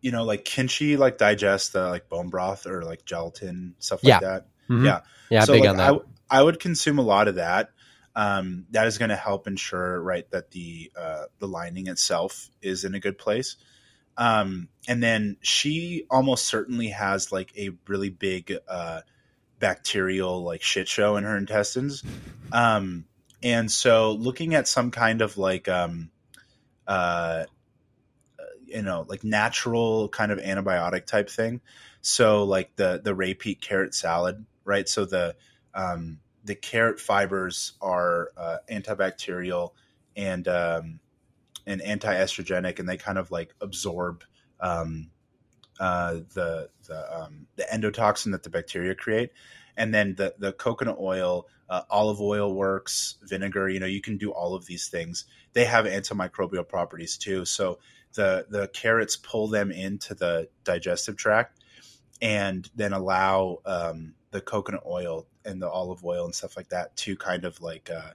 you know, like can she like digest the like bone broth or like gelatin stuff like yeah. that? Mm-hmm. Yeah, yeah, so, big like, on that. I, I would consume a lot of that. Um, that is going to help ensure right that the uh, the lining itself is in a good place. Um, and then she almost certainly has like a really big uh, bacterial like shit show in her intestines. Um, and so looking at some kind of like, um, uh, you know, like natural kind of antibiotic type thing. So like the, the Ray Peat carrot salad, right? So the, um, the carrot fibers are uh, antibacterial and um, and anti-estrogenic, and they kind of like absorb um, uh, the the um, the endotoxin that the bacteria create, and then the the coconut oil, uh, olive oil works, vinegar. You know, you can do all of these things. They have antimicrobial properties too. So the the carrots pull them into the digestive tract, and then allow um, the coconut oil and the olive oil and stuff like that to kind of like uh,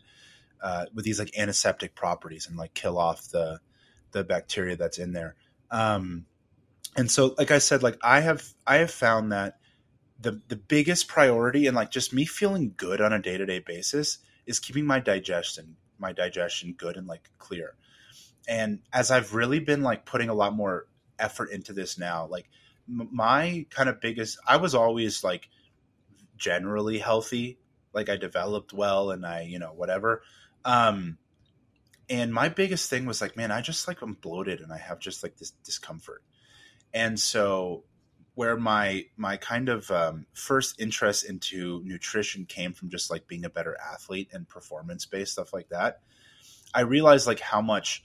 uh, with these like antiseptic properties and like kill off the the bacteria that's in there. Um, and so like i said like i have i have found that the the biggest priority and like just me feeling good on a day-to-day basis is keeping my digestion my digestion good and like clear and as i've really been like putting a lot more effort into this now like my kind of biggest i was always like generally healthy. Like i developed well and i you know whatever. Um and my biggest thing was like man i just like i'm bloated and i have just like this discomfort. And so where my my kind of um, first interest into nutrition came from just like being a better athlete and performance based stuff like that i realized like how much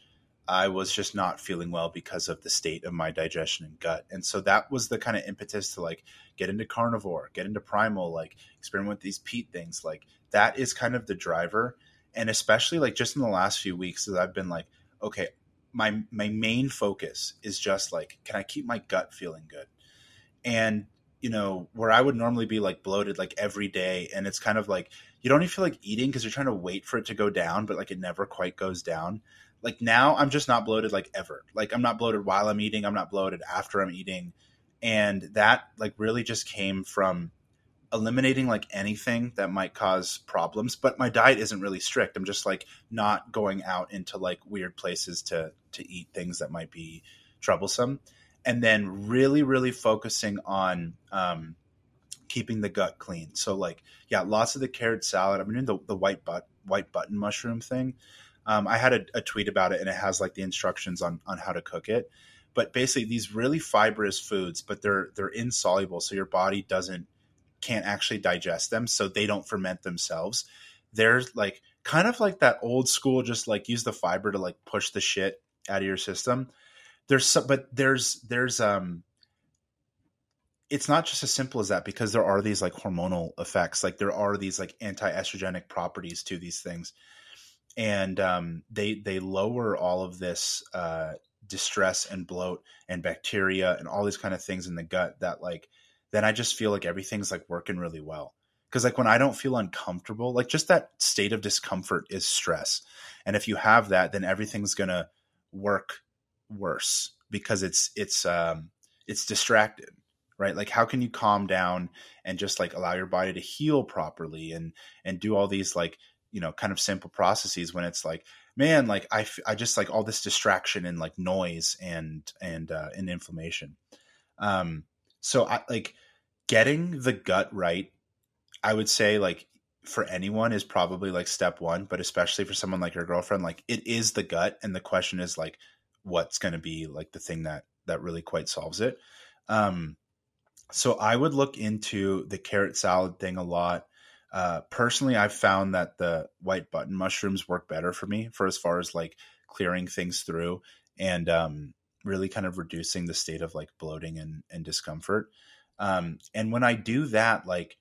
i was just not feeling well because of the state of my digestion and gut. And so that was the kind of impetus to like get into carnivore get into primal like experiment with these peat things. Like that is kind of the driver. And especially like just in the last few weeks that i've been like okay my my main focus is just like can i keep my gut feeling good? And you know where i would normally be like bloated like every day and it's kind of like you don't even feel like eating because you're trying to wait for it to go down but like it never quite goes down like now i'm just not bloated like ever. Like i'm not bloated while i'm eating. I'm not bloated after i'm eating. And that like really just came from eliminating like anything that might cause problems. But my diet isn't really strict. I'm just like not going out into like weird places to to eat things that might be troublesome. And then really really focusing on um keeping the gut clean. So like yeah lots of the carrot salad. I'm doing the, the white but white button mushroom thing um, i had a, a tweet about it and it has like the instructions on on how to cook it but basically these really fibrous foods but they're they're insoluble so your body doesn't can't actually digest them, so they don't ferment themselves. They're like kind of like that old school, just like use the fiber to like push the shit out of your system. There's some, but there's there's um it's not just as simple as that because there are these like hormonal effects like there are these like anti-estrogenic properties to these things and um, they they lower all of this uh, distress and bloat and bacteria and all these kind of things in the gut that like then I just feel like everything's like working really well. Because like when I don't feel uncomfortable, like just that state of discomfort is stress. And if you have that, then everything's gonna work worse because it's it's um it's distracted right like how can you calm down and just like allow your body to heal properly and and do all these like you know kind of simple processes when it's like man like i i just like all this distraction and like noise and and uh and inflammation um so I like getting the gut right. I would say like for anyone is probably like step one, but especially for someone like your girlfriend, like it is the gut, and the question is like what's going to be like the thing that that really quite solves it. Um, so I would look into the carrot salad thing a lot. Uh, personally, I've found that the white button mushrooms work better for me for as far as like clearing things through and um, really kind of reducing the state of like bloating and, and discomfort. Um, and when I do that, like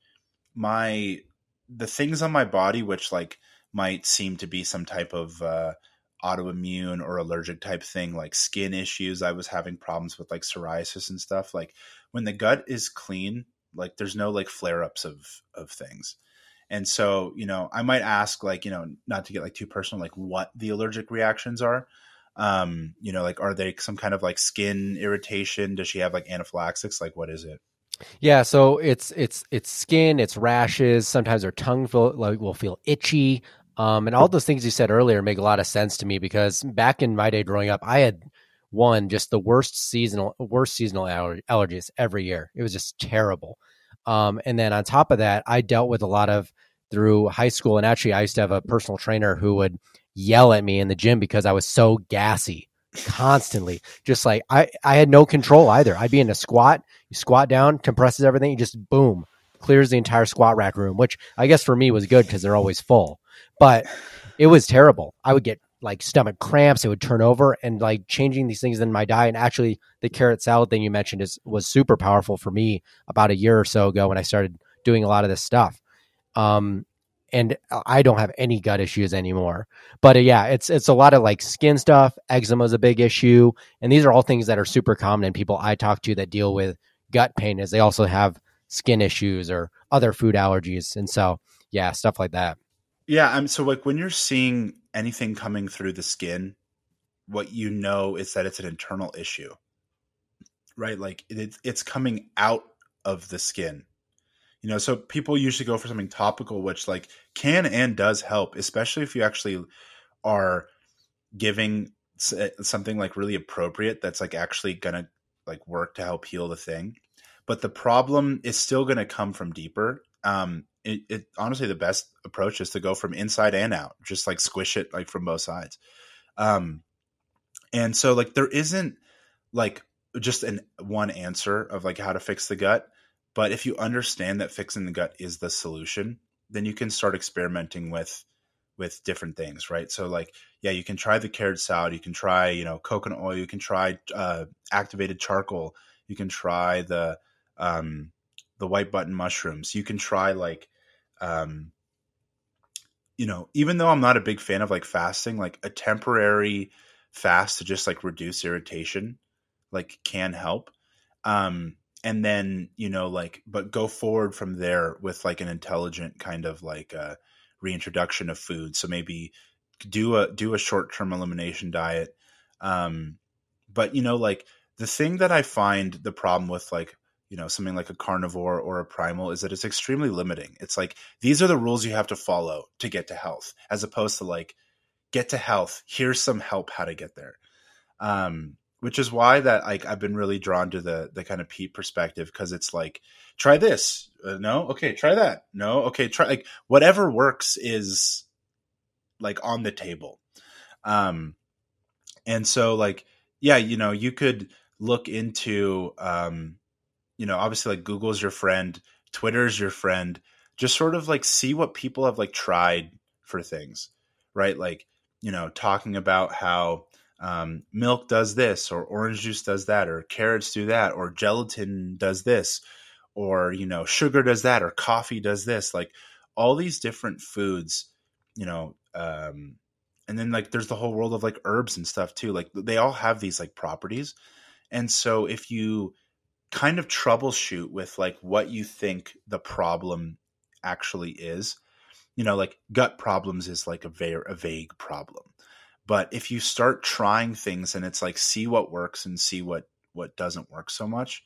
my the things on my body which like might seem to be some type of uh, autoimmune or allergic type thing, like skin issues. I was having problems with like psoriasis and stuff. Like when the gut is clean, like there's no like flare ups of of things. And so, you know, I might ask, like, you know, not to get like too personal, like what the allergic reactions are. Um you know like are they some kind of like skin irritation? Does she have like anaphylaxis? Like what is it? Yeah so it's it's it's skin it's rashes sometimes her tongue feel, like will feel itchy. Um and all those things you said earlier make a lot of sense to me because back in my day growing up i had one just the worst seasonal worst seasonal aller- allergies every year. It was just terrible um and then on top of that i dealt with a lot of through high school and actually i used to have a personal trainer who would yell at me in the gym because I was so gassy constantly. Just like I, I had no control either. I'd be in a squat, you squat down, compresses everything, you just boom, clears the entire squat rack room, which I guess for me was good because they're always full. But it was terrible. I would get like stomach cramps, it would turn over and like changing these things in my diet. And actually the carrot salad thing you mentioned is was super powerful for me about a year or so ago when I started doing a lot of this stuff. Um, and I don't have any gut issues anymore. But uh, yeah, it's it's a lot of like skin stuff. Eczema is a big issue, and these are all things that are super common in people I talk to that deal with gut pain. Is they also have skin issues or other food allergies, and so yeah, stuff like that. Yeah, I'm so like when you're seeing anything coming through the skin, what you know is that it's an internal issue, right? Like it's it's coming out of the skin. You know so people usually go for something topical which like can and does help especially if you actually are giving eh, something like really appropriate that's like actually gonna like work to help heal the thing. But the problem is still gonna come from deeper. Um it, it honestly the best approach is to go from inside and out just like squish it like from both sides um and so like there isn't like just an one answer of like how to fix the gut but if you understand that fixing the gut is the solution, then you can start experimenting with with different things, right? So like, yeah, you can try the carrot salad, you can try, you know, coconut oil, you can try uh, activated charcoal, you can try the um, the white button mushrooms, you can try like, um, you know, even though I'm not a big fan of like fasting, like a temporary fast to just like reduce irritation, like can help. Um, and then you know like but go forward from there with like an intelligent kind of like uh, reintroduction of food so maybe do a do a short-term elimination diet um but you know like the thing that i find the problem with like you know something like a carnivore or a primal is that it's extremely limiting. It's like these are the rules you have to follow to get to health as opposed to like get to health here's some help how to get there. Um which is why that like i've been really drawn to the the kind of peat perspective because it's like try this uh, no? Okay try that no? Okay try like whatever works is like on the table. Um and so like yeah you know you could look into um you know, obviously like Google's your friend, Twitter's your friend. Just sort of like see what people have like tried for things, right? Like, you know, talking about how um, milk does this, or orange juice does that, or carrots do that, or gelatin does this, or, you know, sugar does that, or coffee does this. Like all these different foods, you know, um, and then like there's the whole world of like herbs and stuff too. Like they all have these like properties. And so if you, kind of troubleshoot with like what you think the problem actually is. You know, like gut problems is like a very a vague problem. But if you start trying things and it's like see what works and see what what doesn't work so much,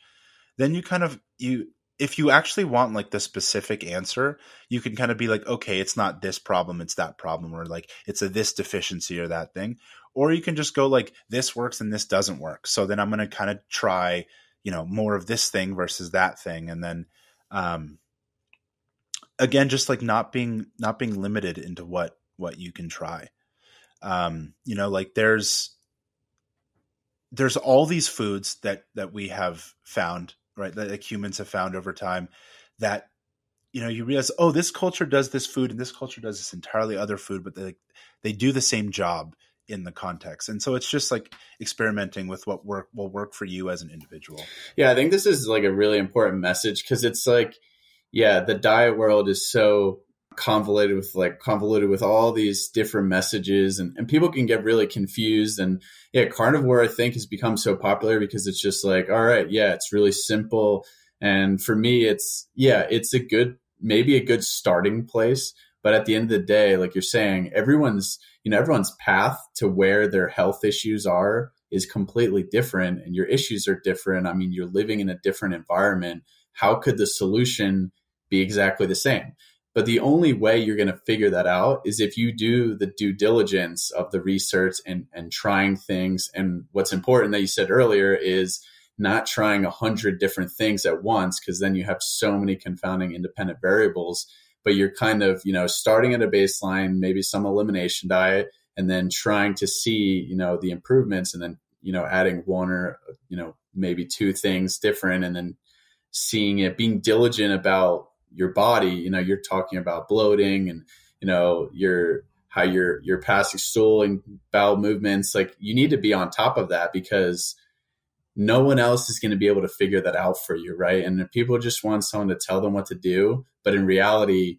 then you kind of you if you actually want like the specific answer, you can kind of be like, okay, it's not this problem, it's that problem, or like it's a this deficiency or that thing. Or you can just go like this works and this doesn't work. So then I'm gonna kind of try you know more of this thing versus that thing. And then um again just like not being not being limited into what what you can try. Um you know like there's there's all these foods that that we have found right that like humans have found over time that you know you realize oh this culture does this food and this culture does this entirely other food but they they do the same job in the context. And so it's just like experimenting with what work will work for you as an individual. Yeah, I think this is like a really important message because it's like, yeah, the diet world is so convoluted with like convoluted with all these different messages and, and people can get really confused and yeah carnivore i think has become so popular because it's just like all right yeah it's really simple and for me it's yeah it's a good maybe a good starting place but at the end of the day like you're saying everyone's you know everyone's path to where their health issues are is completely different and your issues are different. I mean you're living in a different environment. How could the solution be exactly the same? But the only way you're going to figure that out is if you do the due diligence of the research and and trying things. And what's important that you said earlier is not trying a hundred different things at once because then you have so many confounding independent variables but you're kind of, you know, starting at a baseline, maybe some elimination diet, and then trying to see, you know, the improvements and then, you know, adding one or, you know, maybe two things different and then seeing it, being diligent about your body. You know, you're talking about bloating and, you know, your, how you're, you're passing stool and bowel movements. Like you need to be on top of that because no one else is going to be able to figure that out for you, right? And people just want someone to tell them what to do, but in reality,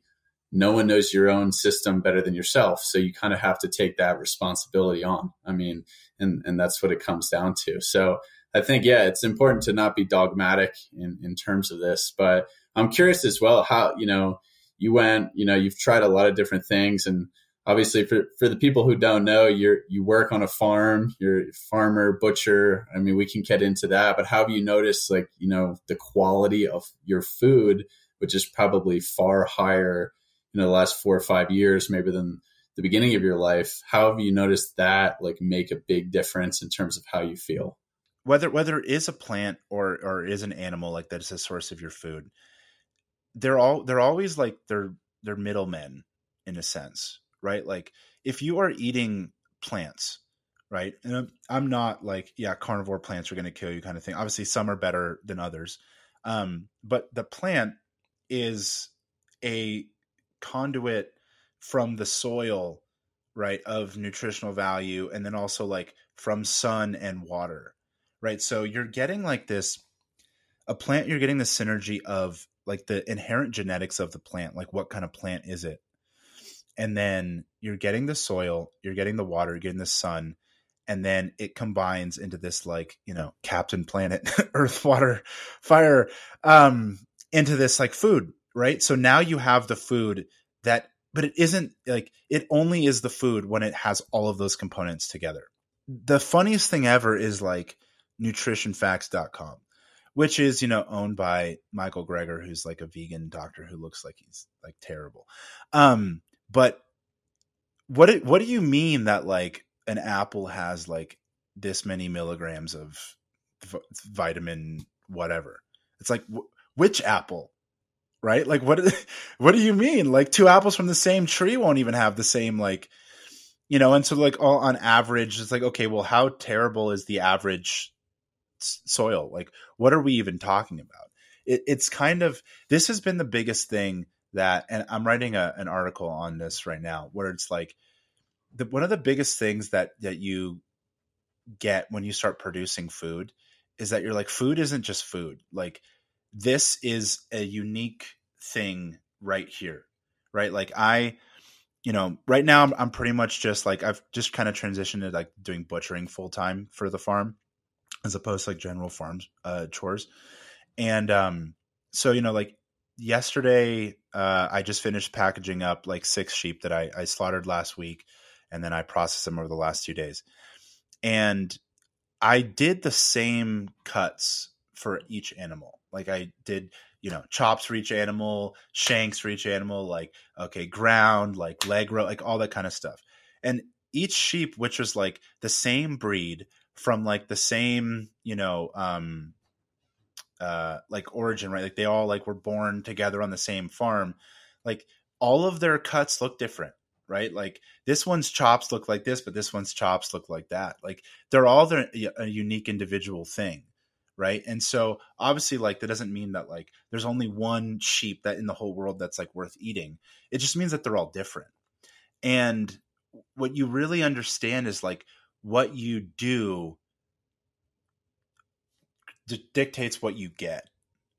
no one knows your own system better than yourself. So you kind of have to take that responsibility on. I mean, and and that's what it comes down to. So I think yeah, it's important to not be dogmatic in in terms of this, but I'm curious as well how, you know, you went, you know, you've tried a lot of different things and obviously for, for the people who don't know you're you work on a farm you're a farmer butcher. I mean we can get into that but how have you noticed like you know the quality of your food which is probably far higher in the last four or five years maybe than the beginning of your life? How have you noticed that like make a big difference in terms of how you feel? Whether whether it is a plant or or is an animal like that is a source of your food they're all they're always like they're they're middlemen in a sense right? Like if you are eating plants, right? And I'm I'm not like, yeah, carnivore plants are going to kill you kind of thing. Obviously, some are better than others. Um, but the plant is a conduit from the soil, right, of nutritional value, and then also like from sun and water, right? So you're getting like this a plant, you're getting the synergy of like the inherent genetics of the plant, like what kind of plant is it? And then you're getting the soil, you're getting the water, you're getting the sun, and then it combines into this like you know Captain Planet, Earth, Water, Fire, um, into this like food, right? So now you have the food that, but it isn't like it only is the food when it has all of those components together. The funniest thing ever is like nutritionfacts.com which is you know owned by Michael Greger, who's like a vegan doctor who looks like he's like terrible. Um, but what what do you mean that like an apple has like this many milligrams of v- vitamin whatever? It's like wh- which apple? Right? Like what what do you mean? Like two apples from the same tree won't even have the same like you know, and so like all on average it's like okay, well how terrible is the average soil? Like what are we even talking about? It, it's kind of this has been the biggest thing that and i'm writing a, an article on this right now where it's like the, one of the biggest things that that you get when you start producing food is that you're like food isn't just food. Like this is a unique thing right here right? Like i you know right now i'm, I'm pretty much just like i've just kind of transitioned to like doing butchering full time for the farm as opposed to like general farms uh chores. And um so you know like yesterday uh, I just finished packaging up like six sheep that I, I slaughtered last week, and then I processed them over the last two days. And I did the same cuts for each animal. Like I did, you know, chops for each animal, shanks for each animal, like okay, ground, like leg row, like all that kind of stuff. And each sheep, which was like the same breed from like the same, you know, um, uh, like origin, right? Like they all like were born together on the same farm. Like all of their cuts look different, right? Like this one's chops look like this, but this one's chops look like that. Like they're all their, a unique individual thing, right? And so obviously, like that doesn't mean that like there's only one sheep that in the whole world that's like worth eating. It just means that they're all different. And what you really understand is like what you do d- dictates what you get,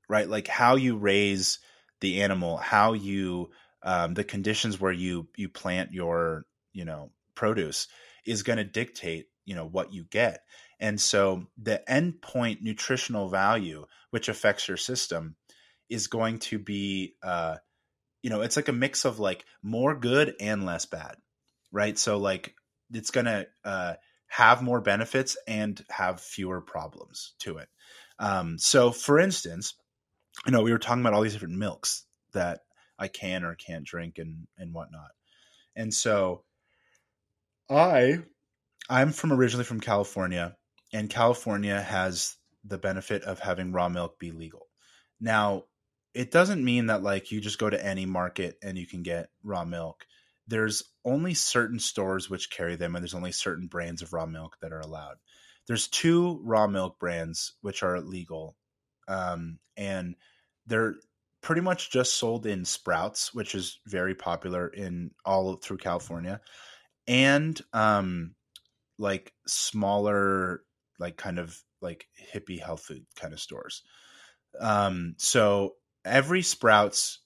right? Like how you raise the animal, how you um, the conditions where you you plant your you know produce is going to dictate you know what you get. And so the endpoint nutritional value, which affects your system, is going to be uh, you know it's like a mix of like more good and less bad, right? So like it's going to uh, have more benefits and have fewer problems to it. Um, so, for instance, you know, we were talking about all these different milks that I can or can't drink and and whatnot, and so I I'm from originally from California, and California has the benefit of having raw milk be legal. Now, it doesn't mean that like you just go to any market and you can get raw milk. There's only certain stores which carry them, and there's only certain brands of raw milk that are allowed there's two raw milk brands which are legal, um, and they're pretty much just sold in Sprouts, which is very popular in all through California, and um, like smaller, like kind of like hippie health food kind of stores. Um, so every Sprouts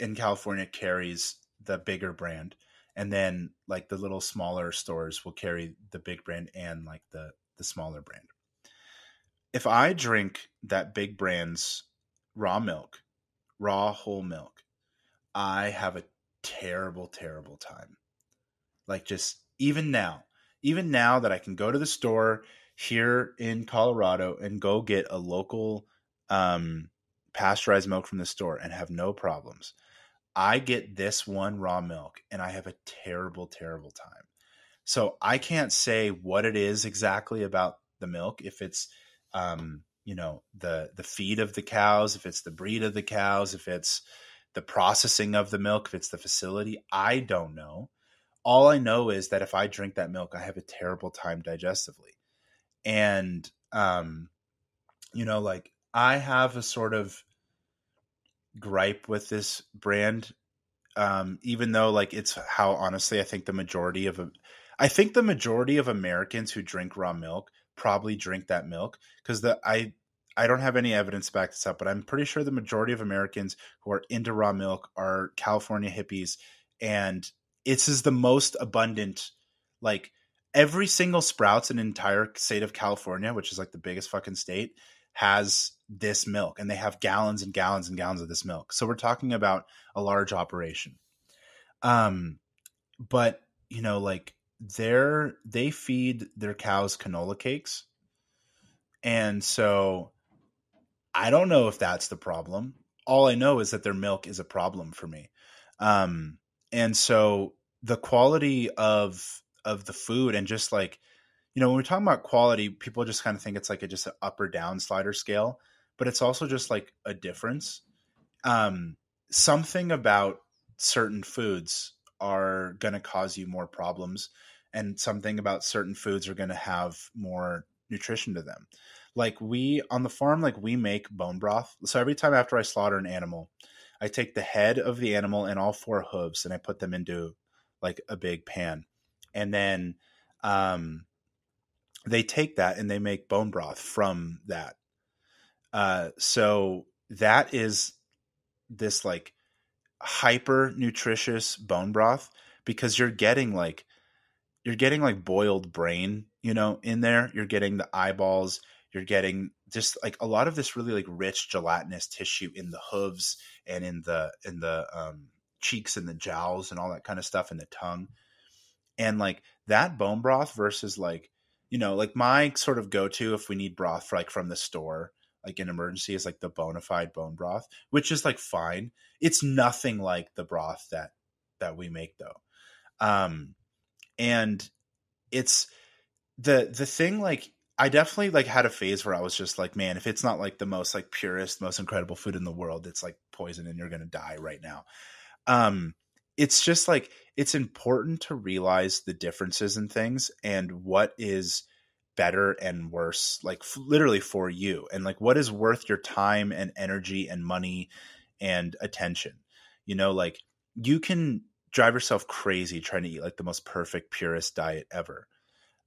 in California carries the bigger brand, and then like the little smaller stores will carry the big brand and like the the smaller brand. If I drink that big brand's raw milk, raw whole milk, I have a terrible, terrible time. Like just even now, even now that I can go to the store here in Colorado and go get a local um, pasteurized milk from the store and have no problems. I get this one raw milk and I have a terrible, terrible time. So I can't say what it is exactly about the milk. If it's, um, you know, the the feed of the cows, if it's the breed of the cows, if it's the processing of the milk, if it's the facility, I don't know. All I know is that if I drink that milk, I have a terrible time digestively. And um, you know, like I have a sort of gripe with this brand um, even though like it's how honestly I think the majority of I think the majority of Americans who drink raw milk probably drink that milk because the I I don't have any evidence to back this up, but I'm pretty sure the majority of Americans who are into raw milk are California hippies, and it's is the most abundant. Like every single Sprouts in entire state of California, which is like the biggest fucking state, has this milk, and they have gallons and gallons and gallons of this milk. So we're talking about a large operation. Um, but you know, like they're they feed their cows canola cakes and so I don't know if that's the problem. All I know is that their milk is a problem for me. Um, and so the quality of of the food and just like you know when we're talking about quality people just kind of think it's like a just an up or down slider scale but it's also just like a difference. Um something about certain foods are going to cause you more problems and something about certain foods are going to have more nutrition to them. Like we on the farm like we make bone broth. So every time after i slaughter an animal i take the head of the animal and all four hooves and i put them into like a big pan. And then um, they take that and they make bone broth from that. Uh, so that is this like hyper nutritious bone broth because you're getting like you're getting like boiled brain, you know, in there. You're getting the eyeballs. You're getting just like a lot of this really like rich gelatinous tissue in the hooves and in the in the um, cheeks and the jowls and all that kind of stuff in the tongue and like that bone broth versus like you know like my sort of go-to if we need broth for, like from the store like in emergency is like the bona fide bone broth which is like fine it's nothing like the broth that that we make though um and it's the the thing like I definitely like had a phase where I was just like, man, if it's not like the most like purest, most incredible food in the world, it's like poison and you're gonna die right now. Um, it's just like it's important to realize the differences in things and what is better and worse like f- literally for you and like what is worth your time and energy and money and attention. You know like you can drive yourself crazy trying to eat like the most perfect purest diet ever.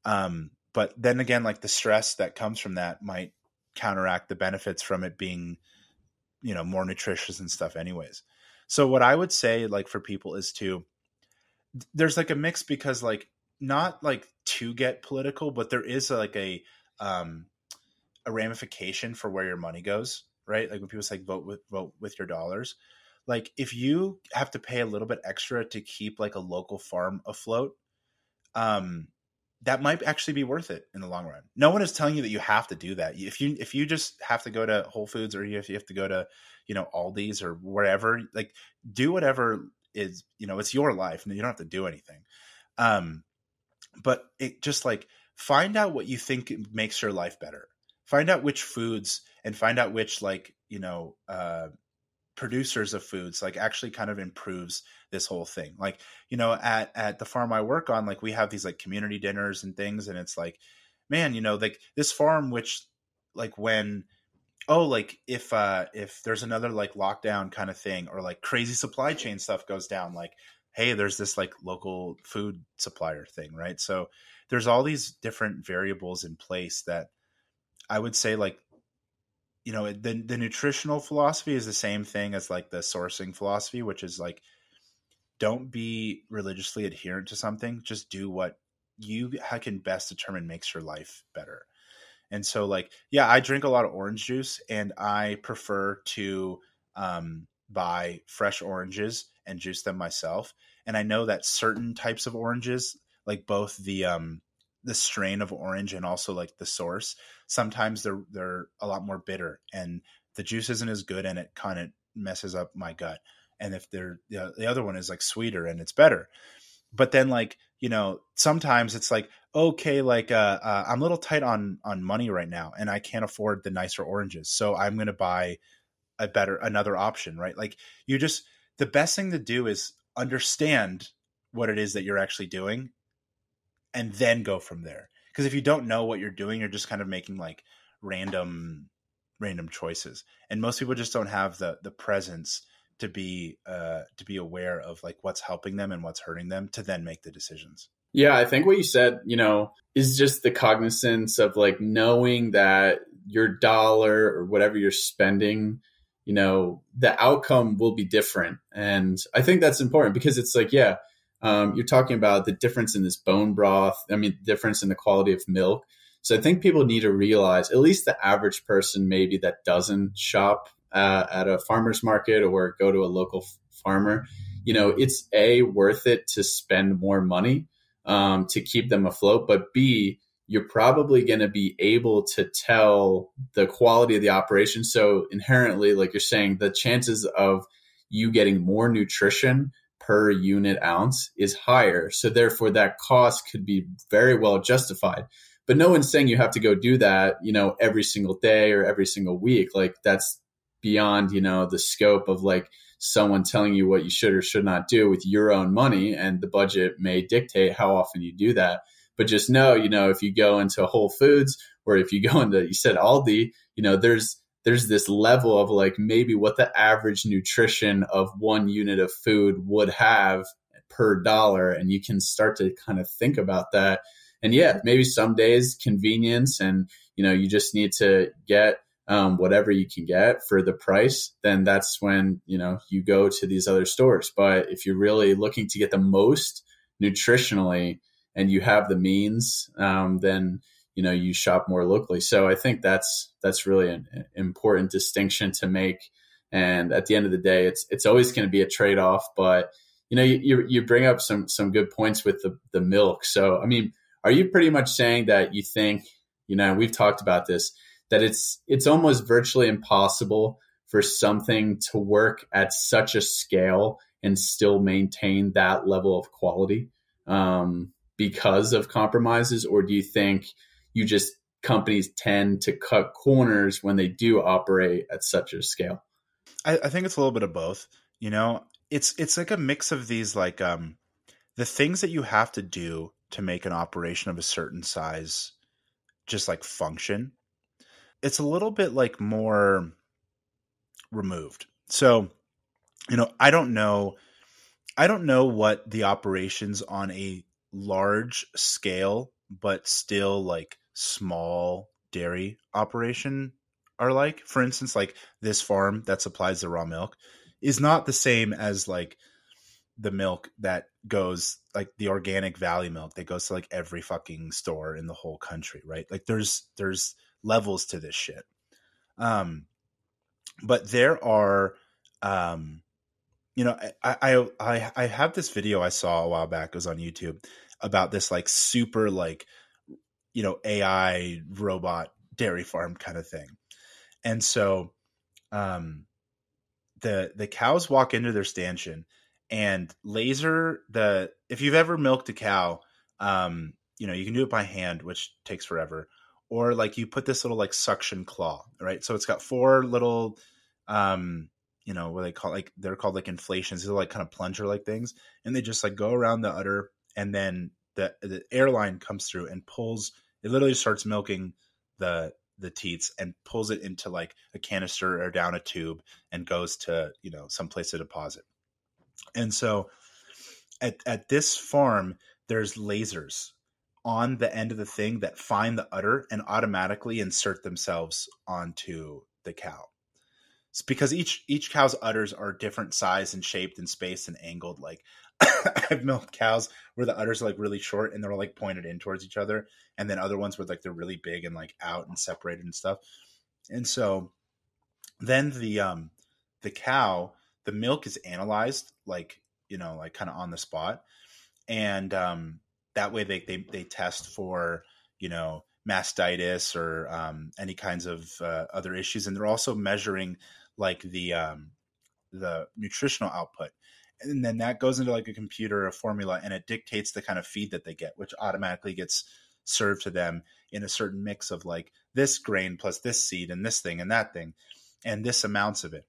Um but then again like the stress that comes from that might counteract the benefits from it being you know more nutritious and stuff anyways so what i would say like for people is to there's like a mix because like not like to get political, but there is like a um a ramification for where your money goes, right? Like when people say vote with vote with your dollars. Like if you have to pay a little bit extra to keep like a local farm afloat, um that might actually be worth it in the long run. No one is telling you that you have to do that. If you if you just have to go to Whole Foods or if you have to go to, you know, Aldi's or wherever, like do whatever is you know it's your life and you don't have to do anything. Um but it just like find out what you think makes your life better. Find out which foods and find out which like you know uh producers of foods like actually kind of improves this whole thing. Like you know at at the farm i work on like we have these like community dinners and things and it's like man you know like this farm which like when oh like if uh if there's another like lockdown kind of thing or like crazy supply chain stuff goes down like hey there's this like local food supplier thing right? So there's all these different variables in place that i would say like you know the the nutritional philosophy is the same thing as like the sourcing philosophy which is like don't be religiously adherent to something just do what you can best determine makes your life better and so, like, yeah, I drink a lot of orange juice, and I prefer to um, buy fresh oranges and juice them myself. And I know that certain types of oranges, like both the um, the strain of orange and also like the source, sometimes they're they're a lot more bitter, and the juice isn't as good, and it kind of messes up my gut. And if they're you know, the other one is like sweeter and it's better, but then like you know sometimes it's like okay like uh, uh, i'm a little tight on on money right now and i can't afford the nicer oranges so i'm to buy a better another option right? Like you just the best thing to do is understand what it is that you're actually doing and then go from there. Because if you don't know what you're doing you're just kind of making like random random choices and most people just don't have the the presence to be uh to be aware of like what's helping them and what's hurting them to then make the decisions. Yeah i think what you said you know is just the cognizance of like knowing that your dollar or whatever you're spending you know the outcome will be different. And i think that's important because it's like yeah um, you're talking about the difference in this bone broth i mean difference in the quality of milk. So i think people need to realize at least the average person maybe that doesn't shop uh, at a farmer's market or go to a local f- farmer, you know, it's a worth it to spend more money um, to keep them afloat, but b you're probably going to be able to tell the quality of the operation. So inherently, like you're saying, the chances of you getting more nutrition per unit ounce is higher. So therefore that cost could be very well justified. But no one's saying you have to go do that, you know, every single day or every single week. Like that's beyond, you know, the scope of like someone telling you what you should or should not do with your own money and the budget may dictate how often you do that. But just know, you know, if you go into Whole Foods or if you go into, you said Aldi, you know, there's there's this level of like maybe what the average nutrition of one unit of food would have per dollar. And you can start to kind of think about that. And yeah, maybe some days convenience and, you know, you just need to get um, whatever you can get for the price, then that's when, you know, you go to these other stores. But if you're really looking to get the most nutritionally and you have the means, um, then, you know you shop more locally. So i think that's that's really an important distinction to make. And at the end of the day it's it's always going to be a trade-off but you know you, you bring up some some good points with the the milk. So i mean are you pretty much saying that you think you know we've talked about this that it's it's almost virtually impossible for something to work at such a scale and still maintain that level of quality um, because of compromises or do you think you just companies tend to cut corners when they do operate at such a scale. I, I think it's a little bit of both. You know, it's it's like a mix of these like um the things that you have to do to make an operation of a certain size just like function. It's a little bit like more removed. So, you know, I don't know I don't know what the operations on a large scale but still like small dairy operation are like. For instance, like this farm that supplies the raw milk is not the same as like the milk that goes like the organic valley milk that goes to like every fucking store in the whole country, right? Like there's there's levels to this shit. Um but there are um you know I I I have this video I saw a while back it was on YouTube about this like super like you know AI robot dairy farm kind of thing. And so um the the cows walk into their stanchion and laser the if you've ever milked a cow um you know you can do it by hand which takes forever or like you put this little like suction claw right? So it's got four little um you know what they call like they're called like inflations. They're like kind of plunger like things. And they just like go around the udder and then the the airline comes through and pulls it literally starts milking the the teats and pulls it into like a canister or down a tube and goes to you know some place to deposit. And so at at this farm there's lasers on the end of the thing that find the udder and automatically insert themselves onto the cow it's because each each cow's udders are different size and shaped and spaced and angled like I've milked cows where the udders are like really short and they're like pointed in towards each other, and then other ones where like they're really big and like out and separated and stuff. And so then the um the cow, the milk is analyzed like you know like kind of on the spot, and um that way they they they test for you know mastitis or um, any kinds of uh, other issues, and they're also measuring like the um, the nutritional output. And then that goes into like a computer a formula and it dictates the kind of feed that they get which automatically gets served to them in a certain mix of like this grain plus this seed and this thing and that thing and this amounts of it.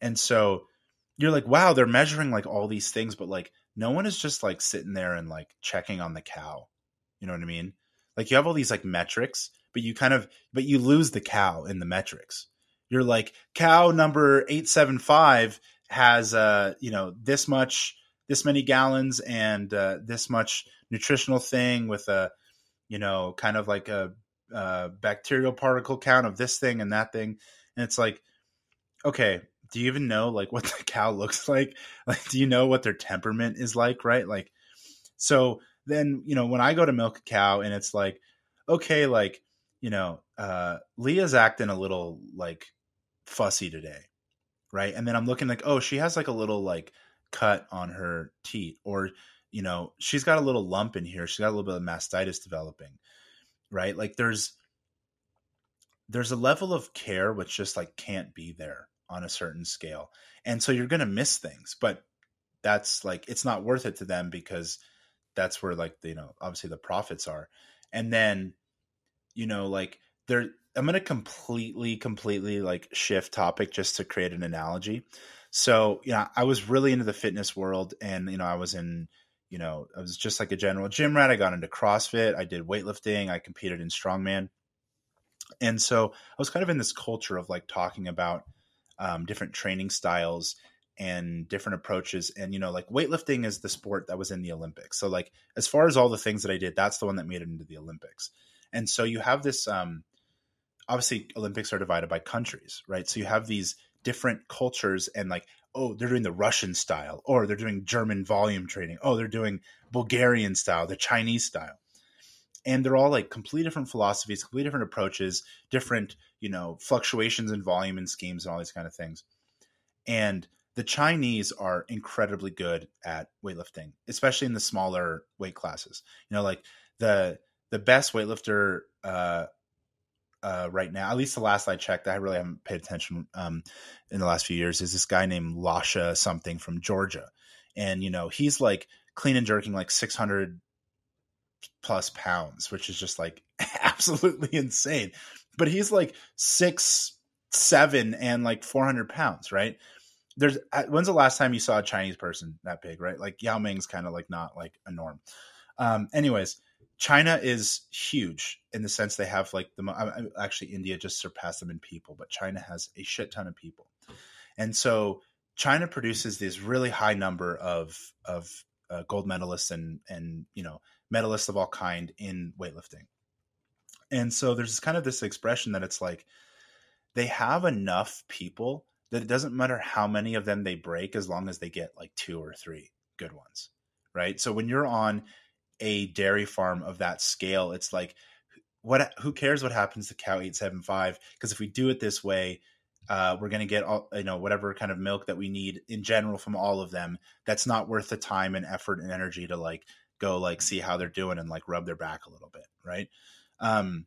And so you're like wow they're measuring like all these things but like no one is just like sitting there and like checking on the cow you know what i mean? Like you have all these like metrics but you kind of but you lose the cow in the metrics. You're like cow number 875 has uh you know this much this many gallons and uh, this much nutritional thing with a you know kind of like a, a bacterial particle count of this thing and that thing. And it's like okay do you even know like what the cow looks like like do you know what their temperament is like right like so then you know when i go to milk a cow and it's like okay like you know uh leah's acting a little like fussy today right? And then I'm looking like, oh, she has like a little like cut on her teat, or you know, she's got a little lump in here. She's got a little bit of mastitis developing. right? Like there's there's a level of care which just like can't be there on a certain scale. And so you're going to miss things, but that's like it's not worth it to them because that's where like you know obviously the profits are. And then you know like there I'm going to completely completely like shift topic just to create an analogy. So, you know, I was really into the fitness world and you know, I was in you know, I was just like a general gym rat. I got into CrossFit, I did weightlifting, I competed in strongman. And so I was kind of in this culture of like talking about um, different training styles and different approaches. And, you know, like weightlifting is the sport that was in the Olympics. So, like, as far as all the things that I did, that's the one that made it into the Olympics. And so you have this, um, obviously, Olympics are divided by countries, right? So you have these different cultures and like, oh, they're doing the Russian style, or they're doing German volume training. Oh, they're doing Bulgarian style, the Chinese style and they're all like completely different philosophies, completely different approaches, different, you know, fluctuations in volume and schemes and all these kind of things. And the Chinese are incredibly good at weightlifting, especially in the smaller weight classes. You know, like the the best weightlifter uh, uh, right now, at least the last I checked, I really haven't paid attention um, in the last few years, is this guy named Lasha something from Georgia. And, you know, he's like clean and jerking like 600 plus pounds, which is just like absolutely insane. But he's like six, seven, and like 400 pounds, right? There's uh, when's the last time you saw a Chinese person that big, right? Like Yao Ming's kind of like not like a norm. Um, anyways, China is huge in the sense they have like the actually India just surpassed them in people, but China has a shit ton of people, and so China produces this really high number of of uh, gold medalists and and you know medalists of all kind in weightlifting. And so there's kind of this expression that it's like they have enough people that it doesn't matter how many of them they break as long as they get like two or three good ones. Right. So when you're on a dairy farm of that scale, it's like what who cares what happens to cow 875 because if we do it this way uh, we're going to get all you know whatever kind of milk that we need in general from all of them that's not worth the time and effort and energy to like go like see how they're doing and like rub their back a little bit, right? Um,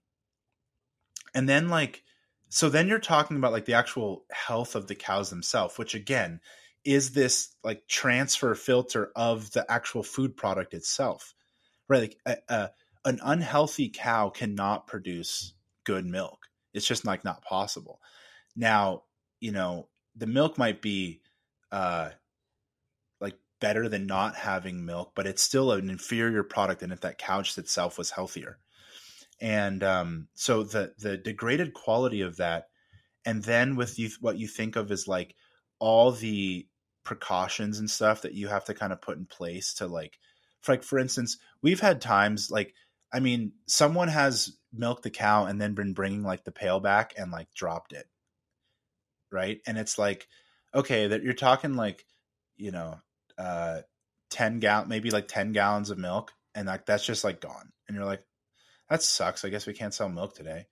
and then like so then you're talking about like the actual health of the cows themselves, which again is this like transfer filter of the actual food product itself, right? Like a, a, an unhealthy cow cannot produce good milk. It's just like not possible. Now, you know, the milk might be uh better than not having milk, but it's still an inferior product than if that couch itself was healthier. And um, so the the degraded quality of that, and then with you, what you think of as like all the precautions and stuff that you have to kind of put in place to like, for like for instance, we've had times like, I mean, someone has milked the cow and then been bringing like the pail back and like dropped it, right? And it's like, okay, that you're talking like, you know, uh, 10 gal maybe like 10 gallons of milk and like that's just like gone. And you're like that sucks. I guess we can't sell milk today.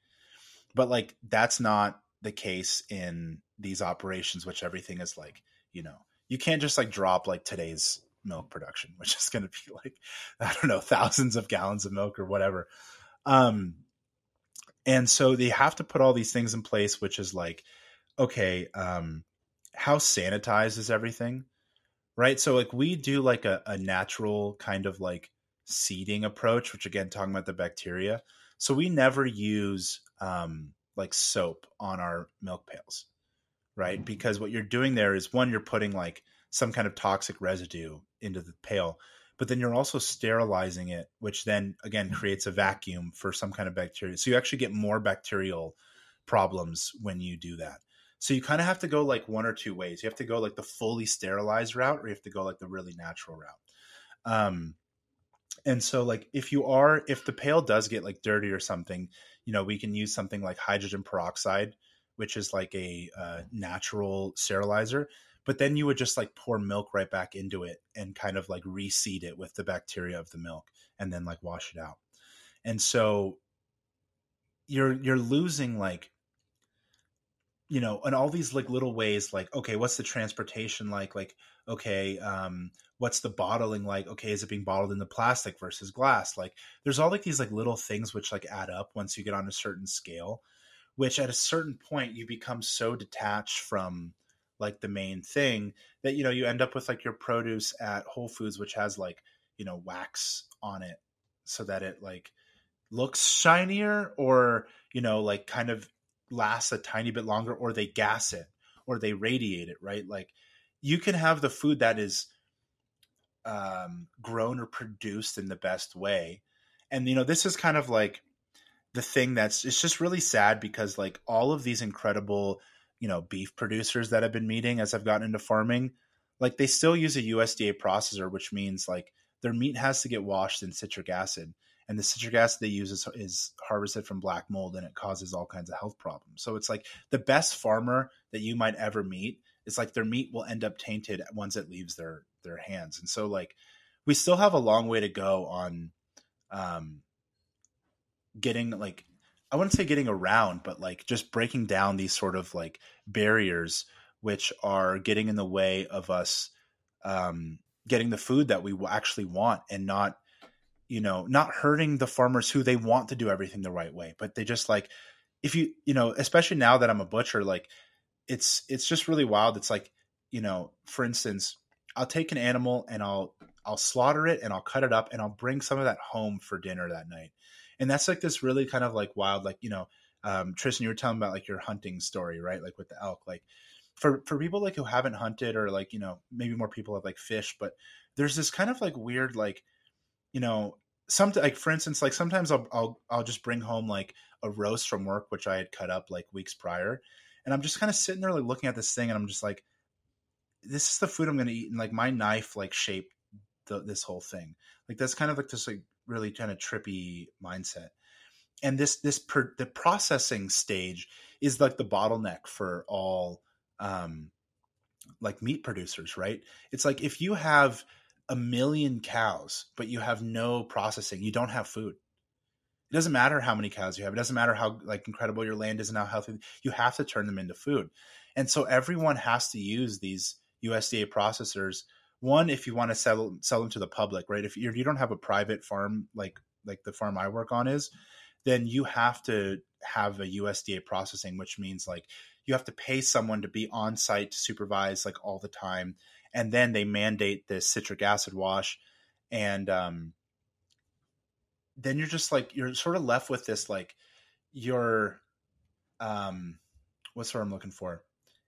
But like that's not the case in these operations which everything is like you know you can't just like drop like today's milk production which is going to be like i don't know thousands of gallons of milk or whatever. Um and so they have to put all these things in place which is like okay um how sanitized is everything right? So like we do like a, a natural kind of like seeding approach, which again talking about the bacteria. So we never use um, like soap on our milk pails, right? Mm-hmm. Because what you're doing there is one, you're putting like some kind of toxic residue into the pail, but then you're also sterilizing it, which then again mm-hmm. creates a vacuum for some kind of bacteria. So you actually get more bacterial problems when you do that. So you kind of have to go like one or two ways. You have to go like the fully sterilized route, or you have to go like the really natural route. Um, and so like if you are if the pail does get like dirty or something, you know we can use something like hydrogen peroxide, which is like a uh, natural sterilizer. But then you would just like pour milk right back into it and kind of like reseed it with the bacteria of the milk, and then like wash it out. And so you're you're losing like you know, and all these like little ways, like, okay, what's the transportation like? Like, okay, um, what's the bottling like? Okay, is it being bottled in the plastic versus glass? Like, there's all like these like little things which like add up once you get on a certain scale, which at a certain point you become so detached from like the main thing that you know you end up with like your produce at Whole Foods, which has like you know wax on it so that it like looks shinier or you know like kind of lasts a tiny bit longer or they gas it or they radiate it, right? Like you can have the food that is um, grown or produced in the best way. And, you know, this is kind of like the thing that's, it's just really sad because like all of these incredible, you know, beef producers that I've been meeting as I've gotten into farming, like they still use a USDA processor, which means like their meat has to get washed in citric acid and the citric acid they use is, is harvested from black mold and it causes all kinds of health problems. So it's like the best farmer that you might ever meet is like their meat will end up tainted once it leaves their their hands. And so like we still have a long way to go on um getting like i wouldn't say getting around but like just breaking down these sort of like barriers which are getting in the way of us um getting the food that we actually want and not you know, not hurting the farmers who they want to do everything the right way, but they just like if you you know, especially now that I'm a butcher, like it's it's just really wild. It's like, you know, for instance, I'll take an animal and I'll I'll slaughter it and I'll cut it up and I'll bring some of that home for dinner that night. And that's like this really kind of like wild, like, you know, um, Tristan, you were telling about like your hunting story, right? Like with the elk, like for, for people like who haven't hunted or like, you know, maybe more people have like fish, but there's this kind of like weird, like, you know, some like for instance, like sometimes I'll I'll I'll just bring home like a roast from work which I had cut up like weeks prior, and I'm just kind of sitting there like looking at this thing, and I'm just like, this is the food I'm going to eat, and like my knife like shaped the, this whole thing. Like that's kind of like this like really kind of trippy mindset. And this this per, the processing stage is like the bottleneck for all um like meat producers, right? It's like if you have a million cows, but you have no processing, you don't have food. It doesn't matter how many cows you have. It doesn't matter how like incredible your land is and how healthy. You have to turn them into food. And so everyone has to use these USDA processors. One, if you want to sell sell them to the public, right? If you, if you don't have a private farm like like the farm I work on is, then you have to have a USDA processing, which means like you have to pay someone to be on site to supervise like all the time and then they mandate this citric acid wash and um, then you're just like you're sort of left with this like your um what's what I'm looking for?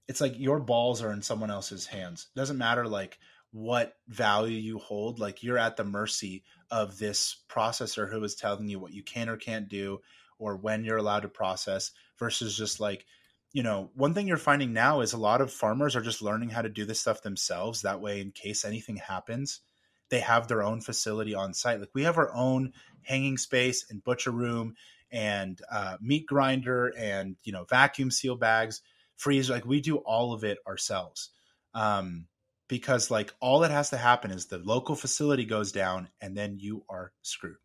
It's like your balls are in someone else's hands. It doesn't matter like what value you hold, like you're at the mercy of this processor who is telling you what you can or can't do or when you're allowed to process versus just like you know, one thing you're finding now is a lot of farmers are just learning how to do this stuff themselves. That way, in case anything happens, they have their own facility on site. Like we have our own hanging space and butcher room and uh, meat grinder and you know vacuum seal bags, freezer. Like we do all of it ourselves. Um, because like all that has to happen is the local facility goes down and then you are screwed.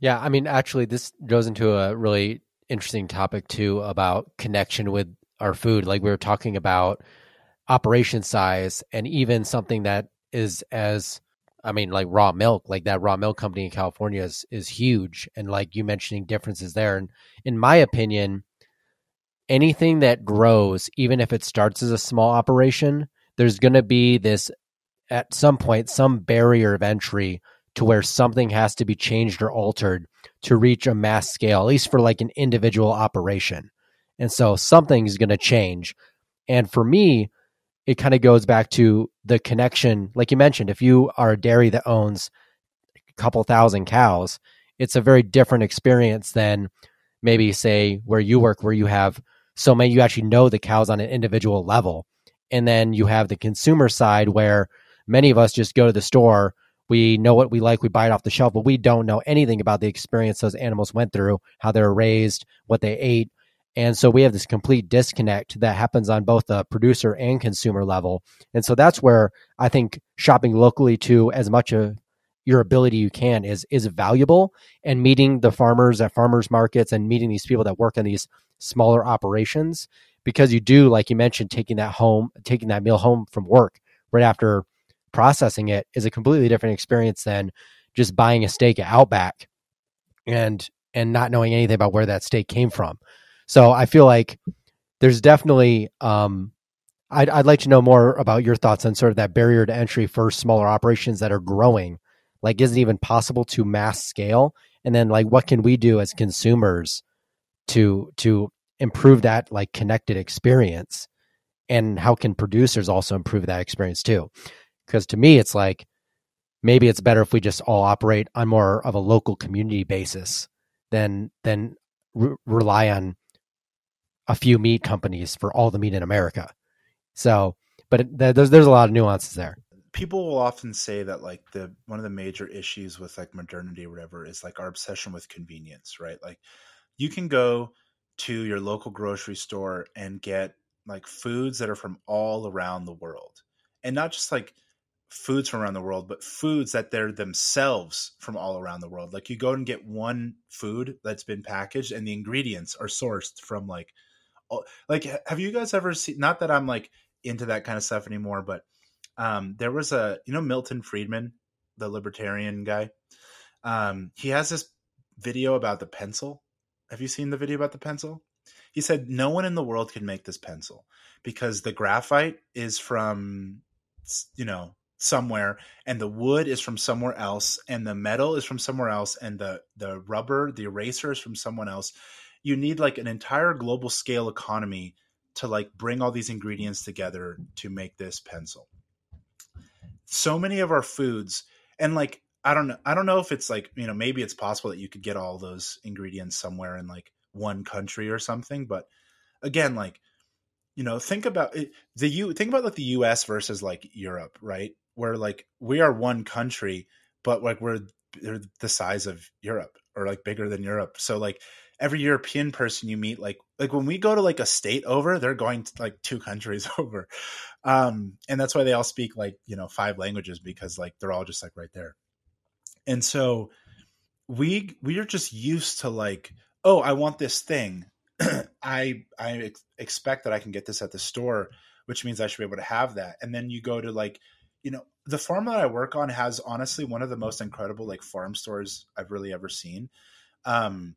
Yeah, I mean, actually, this goes into a really interesting topic too about connection with our food. Like we were talking about operation size and even something that is as I mean, like raw milk, like that raw milk company in California is is huge, and like you mentioning differences there. And in my opinion, anything that grows, even if it starts as a small operation, there's going to be this at some point some barrier of entry to where something has to be changed or altered to reach a mass scale, at least for like an individual operation. And so something's going to change. And for me, it kind of goes back to the connection. Like you mentioned, if you are a dairy that owns a couple thousand cows, it's a very different experience than maybe, say, where you work, where you have so many, you actually know the cows on an individual level. And then you have the consumer side where many of us just go to the store we know what we like, we buy it off the shelf, but we don't know anything about the experience those animals went through, how they were raised, what they ate. And so we have this complete disconnect that happens on both the producer and consumer level. And so that's where I think shopping locally to as much of your ability you can is is valuable and meeting the farmers at farmers markets and meeting these people that work in these smaller operations because you do, like you mentioned, taking that home, taking that meal home from work right after processing it is a completely different experience than just buying a steak at Outback and and not knowing anything about where that steak came from. So I feel like there's definitely um, I'd, I'd like to know more about your thoughts on sort of that barrier to entry for smaller operations that are growing. Like, is it even possible to mass scale? And then, like, what can we do as consumers to to improve that like connected experience? And how can producers also improve that experience too? Because to me, it's like maybe it's better if we just all operate on more of a local community basis than than re- rely on a few meat companies for all the meat in America. So, but it, there's there's a lot of nuances there. People will often say that like the one of the major issues with like modernity or whatever is like our obsession with convenience, right? Like you can go to your local grocery store and get like foods that are from all around the world. And not just like foods from around the world, but foods that they're themselves from all around the world. Like you go and get one food that's been packaged and the ingredients are sourced from like like have you guys ever seen not that I'm like into that kind of stuff anymore, but um there was a you know Milton Friedman, the libertarian guy. Um he has this video about the pencil. Have you seen the video about the pencil? He said no one in the world can make this pencil because the graphite is from you know somewhere and the wood is from somewhere else and the metal is from somewhere else and the the rubber the eraser is from someone else you need like an entire global scale economy to like bring all these ingredients together to make this pencil. So many of our foods and like i don't know i don't know if it's like you know maybe it's possible that you could get all those ingredients somewhere in like one country or something but again like you know think about it, the you think about like the us versus like europe right where like we are one country, but like we're the size of Europe or like bigger than Europe. So like every European person you meet, like like when we go to like a state over, they're going to like two countries over. Um, and that's why they all speak like, you know, five languages because like they're all just like right there. And so we we are just used to like, oh, I want this thing. I I ex- expect that I can get this at the store, which means I should be able to have that. And then you go to like you know, the farm that I work on has honestly one of the most incredible like farm stores I've really ever seen. Um,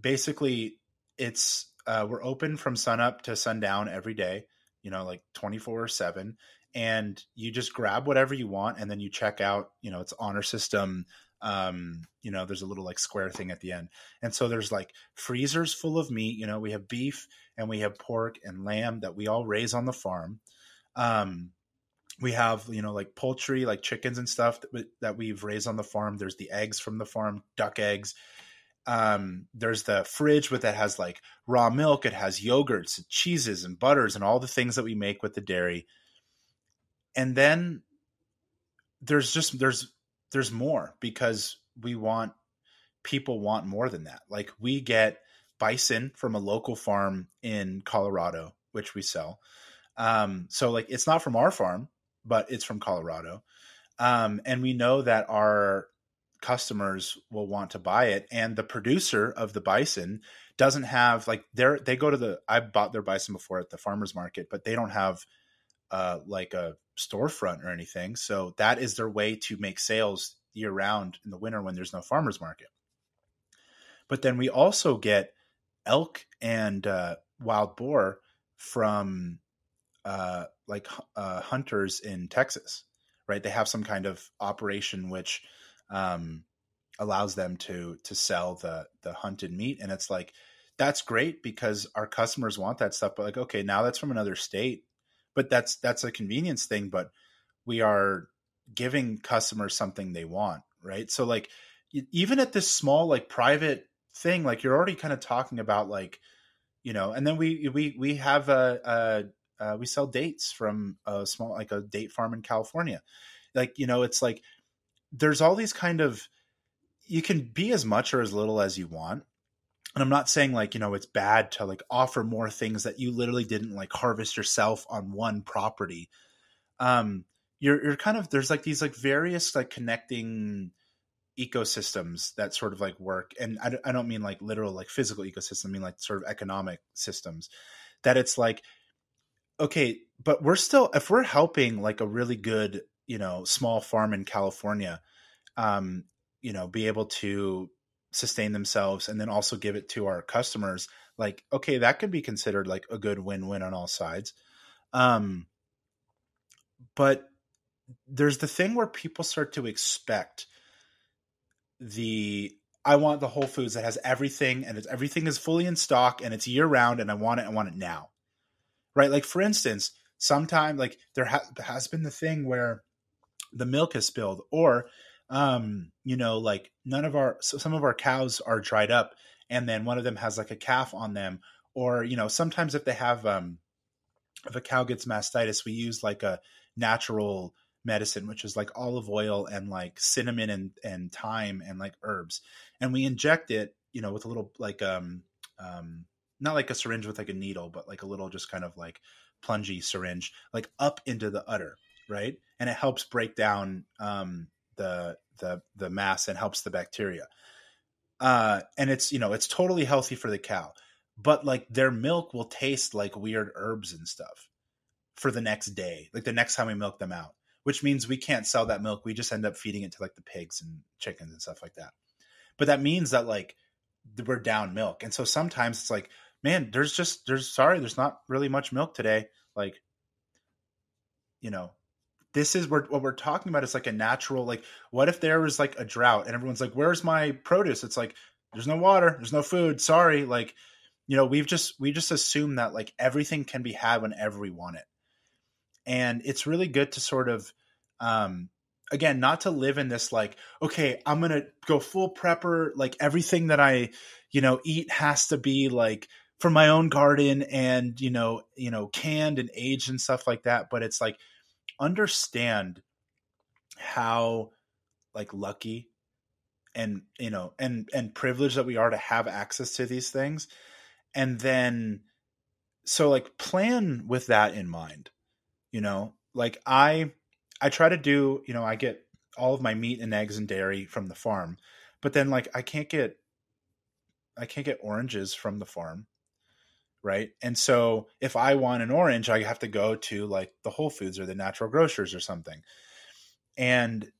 basically, it's uh, we're open from sun up to sundown every day. You know, like twenty four seven, and you just grab whatever you want, and then you check out. You know, it's honor system. Um, you know, there's a little like square thing at the end, and so there's like freezers full of meat. You know, we have beef and we have pork and lamb that we all raise on the farm. Um, we have you know like poultry like chickens and stuff that, that we've raised on the farm. There's the eggs from the farm duck eggs. Um, there's the fridge with that has like raw milk. It has yogurts and cheeses and butters and all the things that we make with the dairy. And then there's just there's there's more because we want people want more than that. Like we get bison from a local farm in colorado which we sell. Um, so like it's not from our farm but it's from Colorado. Um, and we know that our customers will want to buy it. And the producer of the bison doesn't have like they're they go to the I bought their bison before at the farmers market, but they don't have uh, like a storefront or anything. So that is their way to make sales year round in the winter when there's no farmers market. But then we also get elk and uh, wild boar from uh, like uh, hunters in Texas, right? They have some kind of operation which um, allows them to to sell the the hunted meat, and it's like that's great because our customers want that stuff. But like, okay, now that's from another state, but that's that's a convenience thing. But we are giving customers something they want, right? So like, even at this small like private thing, like you're already kind of talking about like you know and then we we we have a, a uh, we sell dates from a small like a date farm in California. Like you know, it's like there's all these kind of you can be as much or as little as you want. And I'm not saying like, you know, it's bad to like offer more things that you literally didn't like harvest yourself on one property. Um you're you're kind of there's like these like various like connecting ecosystems that sort of like work and I, I don't mean like literal like physical ecosystem I mean like sort of economic systems that it's like okay but we're still if we're helping like a really good you know small farm in california um you know be able to sustain themselves and then also give it to our customers like okay that could be considered like a good win-win on all sides um but there's the thing where people start to expect the I want the Whole Foods that has everything and it's everything is fully in stock and it's year round and I want it I want it now. Right? Like for instance, sometime like there ha- has been the thing where the milk has spilled or um you know like none of our so some of our cows are dried up and then one of them has like a calf on them or you know sometimes if they have um if a cow gets mastitis we use like a natural medicine, which is like olive oil and like cinnamon and, and thyme and like herbs. And we inject it, you know, with a little like um um not like a syringe with like a needle, but like a little just kind of like plungy syringe, like up into the udder, right? And it helps break down um the the the mass and helps the bacteria. Uh and it's you know, it's totally healthy for the cow. But like their milk will taste like weird herbs and stuff for the next day, like the next time we milk them out which means we can't sell that milk. We just end up feeding it to like the pigs and chickens and stuff like that. But that means that like we're down milk. And so sometimes it's like, man, there's just there's sorry, there's not really much milk today. Like, you know, this is what we're talking about is like a natural like what if there was like a drought and everyone's like, Where's my produce? It's like, there's no water, there's no food, sorry. Like, you know, we've just we just assume that like everything can be had whenever we want it and it's really good to sort of um again not to live in this like okay i'm gonna go full prepper like everything that i you know eat has to be like from my own garden and you know you know canned and aged and stuff like that but it's like understand how like lucky and you know and and privileged that we are to have access to these things. And then so like plan with that in mind you know? Like i i try to do you know i get all of my meat and eggs and dairy from the farm but then like i can't get i can't get oranges from the farm right and so if i want an orange i have to go to like the whole foods or the natural grocers or something and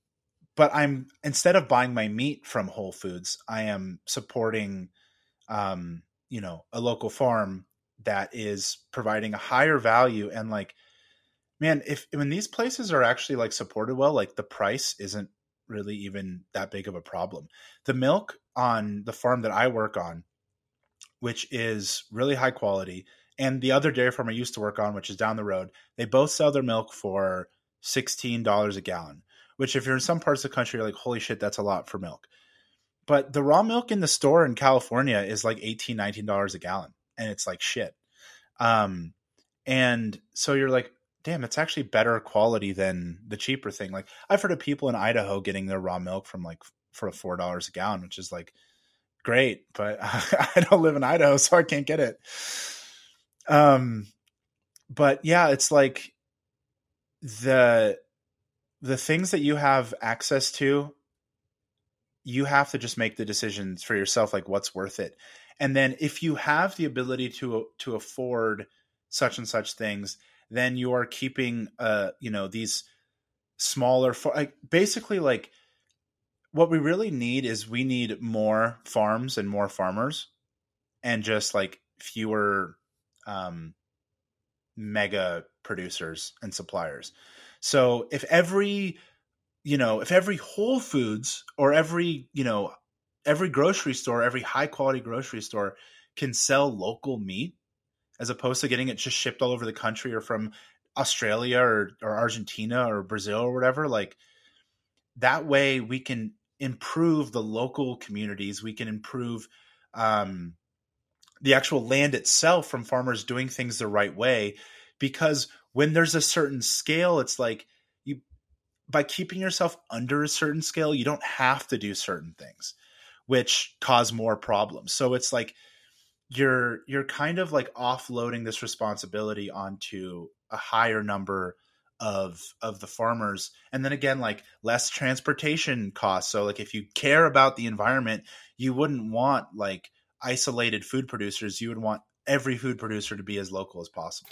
but i'm instead of buying my meat from whole foods i am supporting um you know a local farm that is providing a higher value and like man, if when these places are actually like supported well, like the price isn't really even that big of a problem. The milk on the farm that I work on, which is really high quality, and the other dairy farm I used to work on, which is down the road, they both sell their milk for sixteen dollars a gallon. Which, if you're in some parts of the country, you're like, holy shit, that's a lot for milk. But the raw milk in the store in California is like $18, $19 a gallon, and it's like shit. Um, and so you're like, damn, it's actually better quality than the cheaper thing. Like I've heard of people in Idaho getting their raw milk from like for four dollars a gallon, which is like great, but I don't live in Idaho, so I can't get it. Um, but yeah, it's like the the things that you have access to, you have to just make the decisions for yourself, like what's worth it. And then if you have the ability to to afford such and such things, then you are keeping uh you know these smaller for like basically like what we really need is we need more farms and more farmers and just like fewer um mega producers and suppliers so if every you know if every whole foods or every you know every grocery store every high quality grocery store can sell local meat as opposed to getting it just shipped all over the country or from Australia or, or Argentina or Brazil or whatever. Like that way we can improve the local communities. We can improve um, the actual land itself from farmers doing things the right way. Because when there's a certain scale, it's like you, by keeping yourself under a certain scale, you don't have to do certain things, which cause more problems. So it's like, you're you're kind of like offloading this responsibility onto a higher number of of the farmers and then again like less transportation costs so like if you care about the environment you wouldn't want like isolated food producers you would want every food producer to be as local as possible.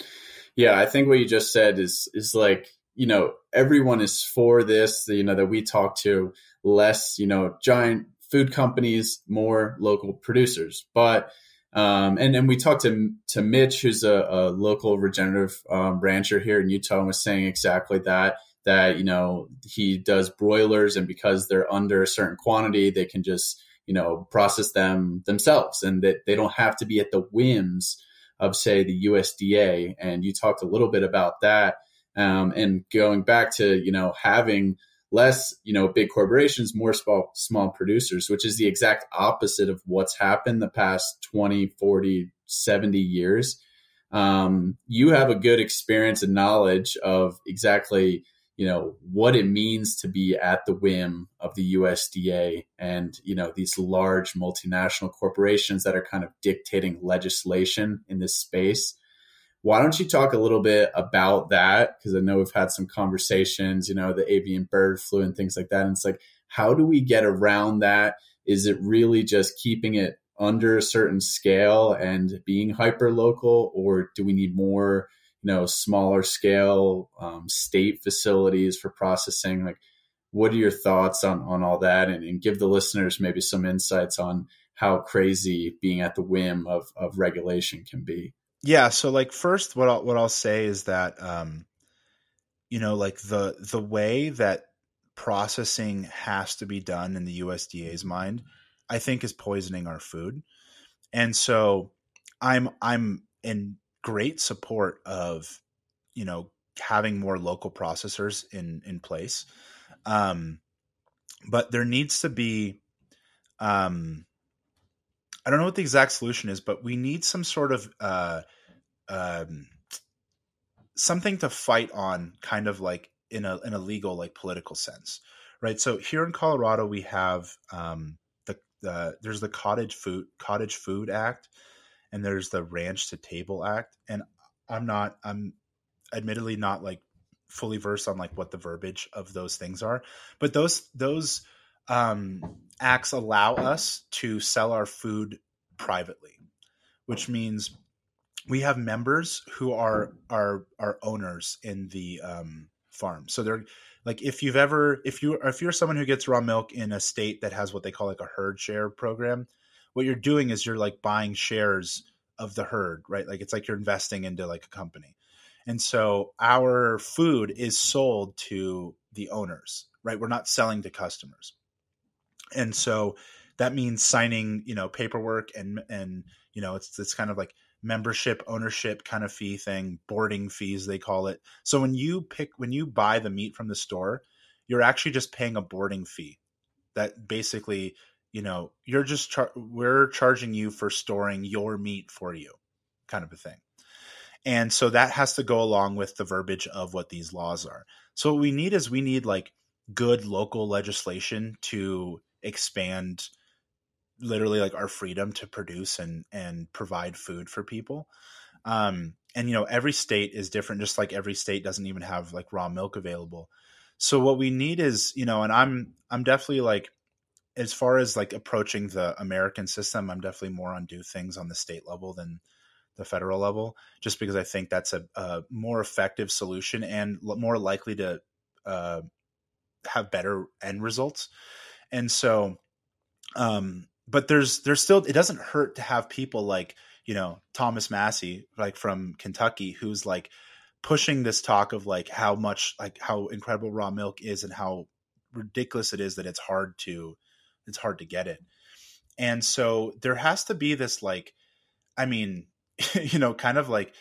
Yeah, I think what you just said is is like you know everyone is for this. You know that we talk to less you know giant food companies, more local producers, but. Um, and then we talked to to Mitch, who's a, a local regenerative um, rancher here in Utah, and was saying exactly that that you know he does broilers, and because they're under a certain quantity, they can just you know, process them themselves and that they don't have to be at the whims of, say, the USDA. And you talked a little bit about that. Um, and going back to, you know, having less, you know, big corporations, more small, small producers, which is the exact opposite of what's happened the past 20, 40, 70 years. Um, you have a good experience and knowledge of exactly you know what it means to be at the whim of the USDA and you know these large multinational corporations that are kind of dictating legislation in this space. Why don't you talk a little bit about that? Because I know we've had some conversations, you know, the avian bird flu and things like that. And it's like, how do we get around that? Is it really just keeping it under a certain scale and being hyper local, or do we need more? you know smaller scale um, state facilities for processing like what are your thoughts on on all that and, and, give the listeners maybe some insights on how crazy being at the whim of of regulation can be yeah so like first what I'll, what I'll say is that um you know like the the way that processing has to be done in the USDA's mind I think is poisoning our food. And so I'm I'm in great support of you know having more local processors in in place. Um but there needs to be um i don't know what the exact solution is but we need some sort of uh um something to fight on kind of like in a in a legal like political sense right so here in colorado we have um the, the there's the cottage food cottage food act and there's the Ranch to Table Act. And I'm not, I'm admittedly not like fully versed on like what the verbiage of those things are, but those those um, acts allow us to sell our food privately, which means we have members who are are are owners in the um, farm. So they're like if you've ever if you if you're someone who gets raw milk in a state that has what they call like a herd share program, what you're doing is you're like buying shares of the herd, right? Like it's like you're investing into like a company. And so our food is sold to the owners, right? We're not selling to customers. And so that means signing, you know, paperwork and and you know, it's it's kind of like membership ownership kind of fee thing, boarding fees they call it. So when you pick when you buy the meat from the store, you're actually just paying a boarding fee. That basically you know you're just char- we're charging you for storing your meat for you kind of a thing. And so that has to go along with the verbiage of what these laws are. So what we need is we need like good local legislation to expand literally like our freedom to produce and and provide food for people um and you know every state is different just like every state doesn't even have like raw milk available so what we need is you know and i'm i'm definitely like as far as like approaching the American system, I'm definitely more on do things on the state level than the federal level, just because I think that's a, a more effective solution and more likely to uh, have better end results. And so, um, but there's there's still it doesn't hurt to have people like you know Thomas Massie like from Kentucky who's like pushing this talk of like how much like how incredible raw milk is and how ridiculous it is that it's hard to it's hard to get it. And so there has to be this like I mean, you know, kind of like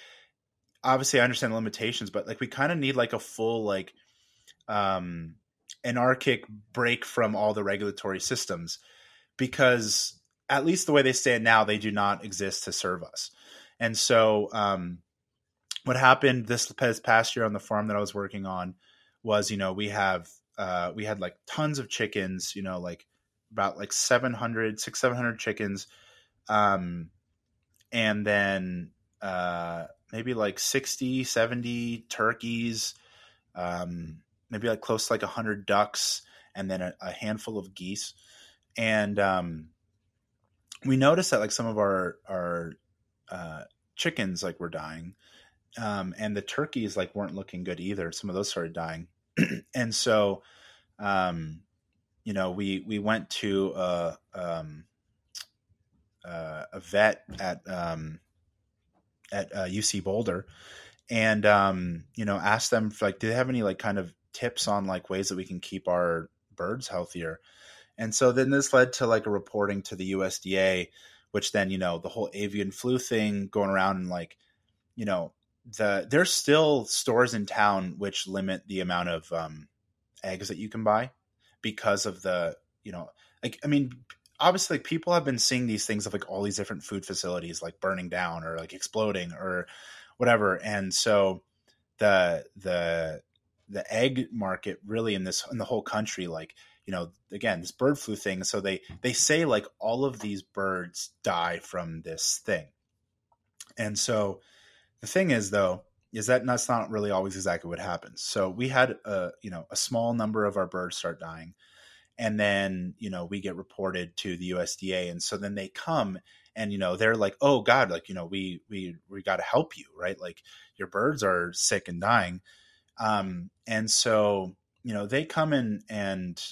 obviously I understand limitations, but like we kind of need like a full like um anarchic break from all the regulatory systems because at least the way they stand now, they do not exist to serve us. And so um what happened this past year on the farm that I was working on was, you know, we have uh, we had like tons of chickens, you know, like about like 700 6 700 chickens um and then uh maybe like 60 70 turkeys um maybe like close to like 100 ducks and then a, a handful of geese and um we noticed that like some of our our uh chickens like were dying, um, and the turkeys like weren't looking good either. Some of those started dying, and so, um, you know, we we went to a um, uh, a vet at um, at uh, UC Boulder, and um, you know, asked them for, like, do they have any like kind of tips on like ways that we can keep our birds healthier? And so then this led to like a reporting to the USDA, which then you know the whole avian flu thing going around and like, you know, the there's still stores in town which limit the amount of um, eggs that you can buy because of the you know like I mean obviously like people have been seeing these things of like all these different food facilities like burning down or like exploding or whatever and so the the the egg market really in this in the whole country like you know again this bird flu thing. So they they say like all of these birds die from this thing. And so the thing is though is that that's not really always exactly what happens. So we had a you know a small number of our birds start dying. And then you know we get reported to the USDA and so then they come and you know they're like oh god like you know we we we got to help you right? Like your birds are sick and dying um and so you know they come in and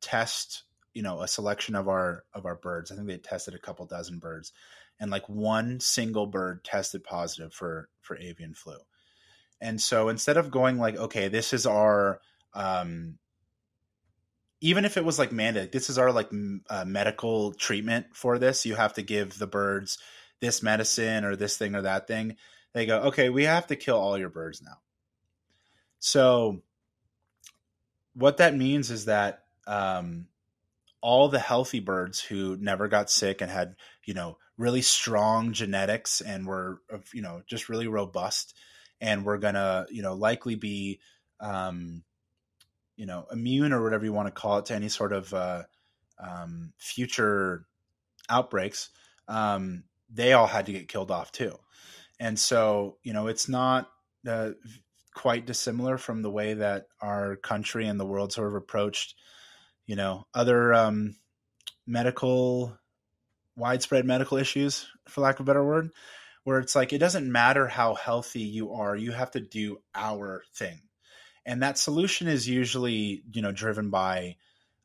test you know a selection of our of our birds i think they tested a couple dozen birds and like one single bird tested positive for for avian flu and so instead of going like okay this is our um even if it was like mandated, this is our like uh, medical treatment for this. You have to give the birds this medicine or this thing or that thing. They go, okay, we have to kill all your birds now. So, what that means is that um, all the healthy birds who never got sick and had, you know, really strong genetics and were, you know, just really robust and we're gonna, you know, likely be um, you know immune or whatever you want to call it to any sort of uh, um, future outbreaks, um, they all had to get killed off too. And so you know it's not uh, quite dissimilar from the way that our country and the world sort of approached you know other um, medical widespread medical issues for lack of a better word where it's like it doesn't matter how healthy you are you have to do our thing. And that solution is usually you know driven by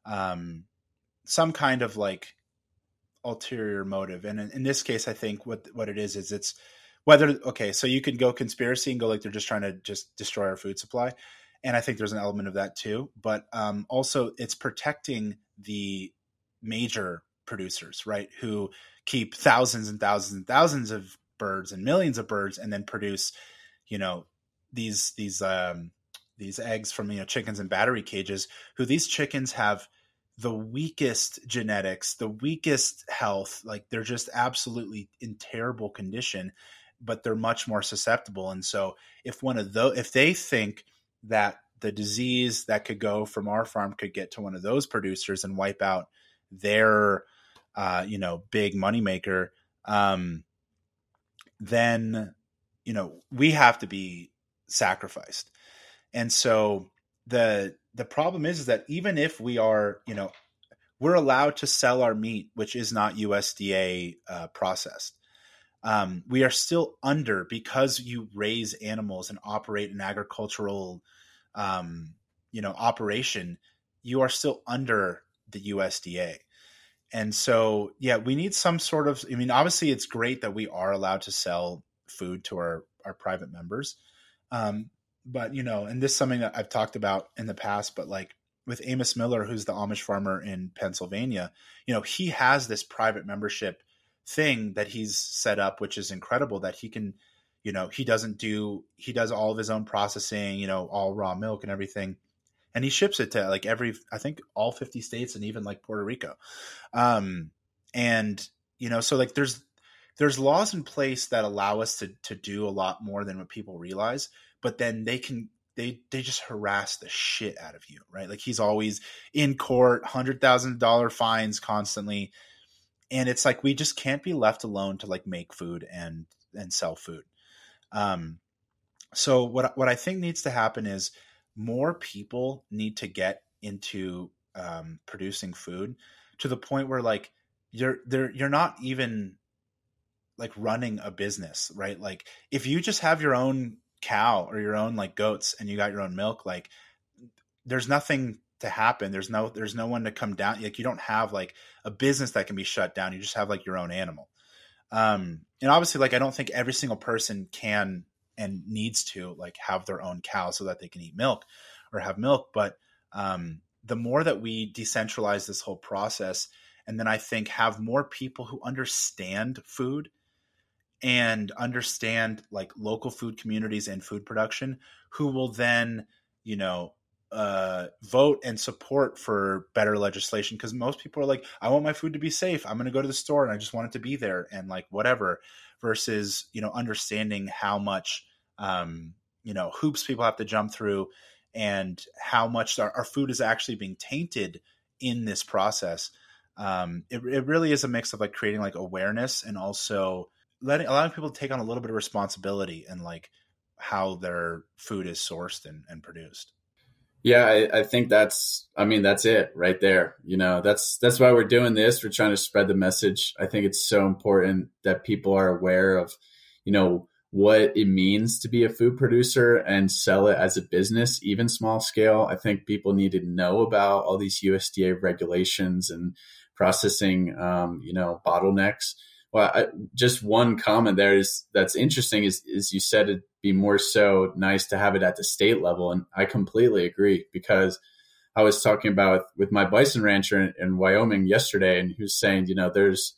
um, some kind of like ulterior motive. And in, in, this case i think what what it is is it's whether okay so you could go conspiracy and go like they're just trying to just destroy our food supply. And i think there's an element of that too. But um, also it's protecting the major producers right who keep thousands and thousands and thousands of birds and millions of birds and then produce you know these these um, these eggs from you know chickens in battery cages who these chickens have the weakest genetics the weakest health like they're just absolutely in terrible condition but they're much more susceptible and so if one of those if they think that the disease that could go from our farm could get to one of those producers and wipe out their uh, you know big moneymaker um, then you know we have to be sacrificed and so the the problem is, is that even if we are, you know, we're allowed to sell our meat, which is not USDA uh, processed. Um, we are still under because you raise animals and operate an agricultural, um, you know, operation. You are still under the USDA, and so yeah, we need some sort of. I mean, obviously, it's great that we are allowed to sell food to our our private members, um, but you know, and this is something that I've talked about in the past, but like with Amos Miller, who's the Amish farmer in Pennsylvania, you know, he has this private membership thing that he's set up, which is incredible that he can, you know, he doesn't do, he does all of his own processing, you know, all raw milk and everything. And he ships it to like every, I think all 50 states and even like Puerto Rico. Um, and, you know, so like there's, there's laws in place that allow us to, to do a lot more than what people realize but then they can they they just harass the shit out of you, right? Like he's always in court, hundred thousand dollar fines constantly, and it's like we just can't be left alone to like make food and and sell food. Um, so what what I think needs to happen is more people need to get into um, producing food to the point where like you're there you're not even like running a business, right? Like if you just have your own cow or your own like goats and you got your own milk, like there's nothing to happen. There's no there's no one to come down. Like you don't have like a business that can be shut down. You just have like your own animal. Um, and obviously, like I don't think every single person can and needs to like have their own cow so that they can eat milk or have milk. But um, the more that we decentralize this whole process, and then I think have more people who understand food and understand like local food communities and food production, who will then you know uh, vote and support for better legislation because most people are like, I want my food to be safe. I'm going to go to the store and I just want it to be there and like whatever. Versus you know understanding how much um, you know hoops people have to jump through and how much our, our food is actually being tainted in this process. Um, it, it really is a mix of like creating like awareness and also letting allowing people to take on a little bit of responsibility and like how their food is sourced and, and produced. Yeah, I, I, think that's I mean, that's it right there. You know, that's that's why we're doing this. We're trying to spread the message. I think it's so important that people are aware of, you know, what it means to be a food producer and sell it as a business, even small scale. I think people need to know about all these USDA regulations and processing, um, you know, bottlenecks. Well, I, just one comment there is that's interesting is is you said it'd be more so nice to have it at the state level, and I completely agree because I was talking about with my bison rancher in, in Wyoming yesterday, and he was saying, you know, there's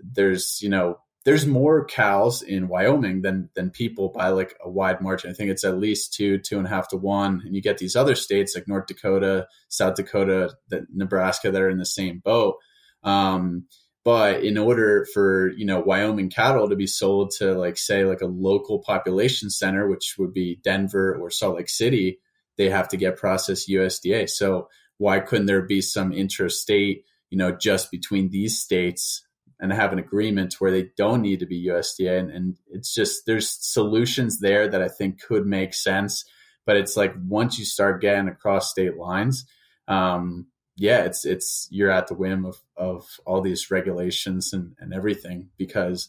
there's you know there's more cows in Wyoming than than people by like a wide margin. I think it's at least two, two and a half to one. And you get these other states like North Dakota, South Dakota, that Nebraska that are in the same boat. Um, but in order for you know Wyoming cattle to be sold to like say like a local population center, which would be Denver or Salt Lake City, they have to get processed USDA. So why couldn't there be some interstate, you know, just between these states and have an agreement where they don't need to be USDA? And, and it's just there's solutions there that I think could make sense. But it's like once you start getting across state lines, um, yeah, it's it's you're at the whim of of all these regulations and and everything because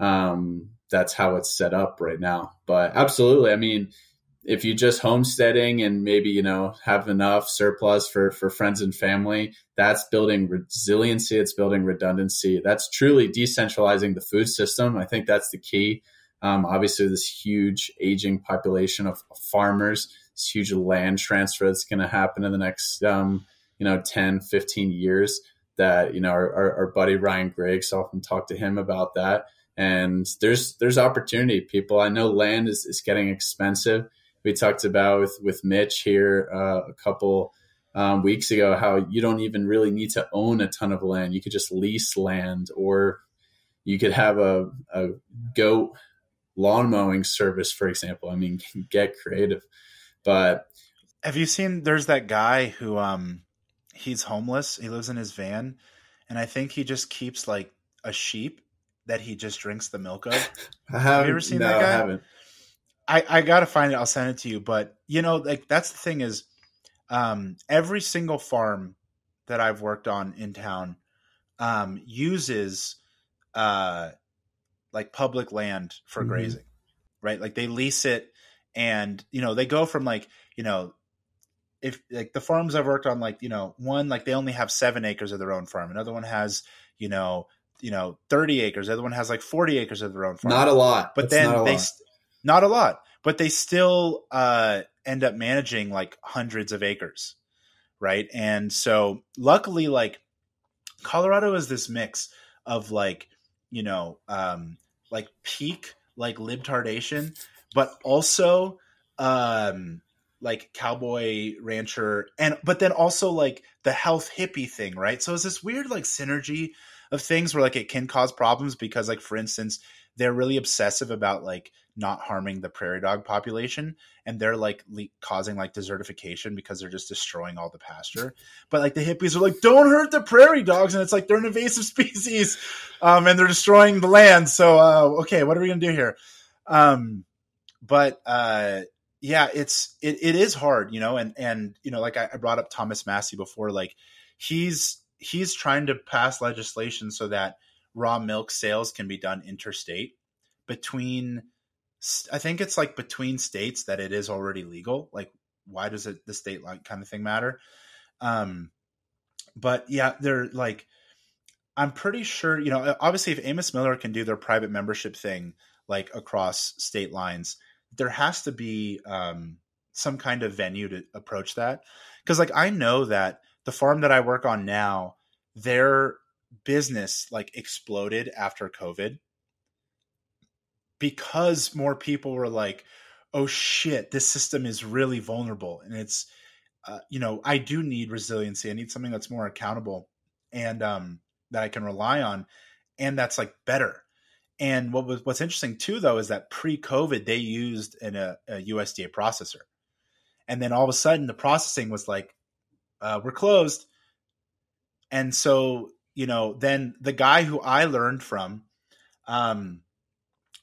um, that's how it's set up right now. But absolutely, I mean, if you just homesteading and maybe you know have enough surplus for for friends and family, that's building resiliency. It's building redundancy. That's truly decentralizing the food system. I think that's the key. Um, obviously, this huge aging population of, farmers, this huge land transfer that's going to happen in the next um, you know 10 15 years that you know our, our, our buddy ryan griggs often talk to him about that. And there's there's opportunity people. I know land is, is getting expensive. We talked about with with mitch here uh, a couple um, weeks ago how you don't even really need to own a ton of land. You could just lease land or you could have a, a goat lawn mowing service for example. I mean get creative. But have you seen there's that guy who um he's homeless. He lives in his van, and I think he just keeps like a sheep that he just drinks the milk of. have you ever seen no, that guy? I haven't. I, I gotta find it. I'll send it to you. But you know, like that's the thing is, um, every single farm that I've worked on in town um, uses uh, like public land for mm-hmm. grazing, right? Like they lease it, and you know they go from like you know if like the farms I've worked on, like you know, one like they only have seven acres of their own farm. Another one has you know you know 30 acres. The other one has like 40 acres of their own farm. Not a lot, but That's then not they lot. not a lot, but they still uh, end up managing like hundreds of acres, right? And so luckily, like Colorado is this mix of like you know um, like peak like libtardation, but also um like cowboy rancher and but then also like the health hippie thing right? So it's this weird like synergy of things where like it can cause problems because like for instance they're really obsessive about like not harming the prairie dog population and they're like le- causing like desertification because they're just destroying all the pasture. But like the hippies are like don't hurt the prairie dogs and it's like they're an invasive species um and they're destroying the land. So uh okay what are we gonna do here? Um but uh yeah, it's it, it is hard, you know, and and you know, like I, I brought up Thomas Massie before, like he's he's trying to pass legislation so that raw milk sales can be done interstate between I think it's like between states that it is already legal. Like, why does it the state like kind of thing matter? Um, but yeah, they're like, I'm pretty sure you know. Obviously, if Amos Miller can do their private membership thing like across state lines, there has to be um, some kind of venue to approach that. Because like I know that the farm that I work on now, their business like exploded after COVID because more people were like, "Oh shit, this system is really vulnerable," and it's, uh, you know, I do need resiliency. I need something that's more accountable and um, that I can rely on, and that's like better. And what was what's interesting too, though, is that pre-COVID they used an, a, a USDA processor, and then all of a sudden the processing was like, uh, "We're closed," and so you know, then the guy who I learned from, um,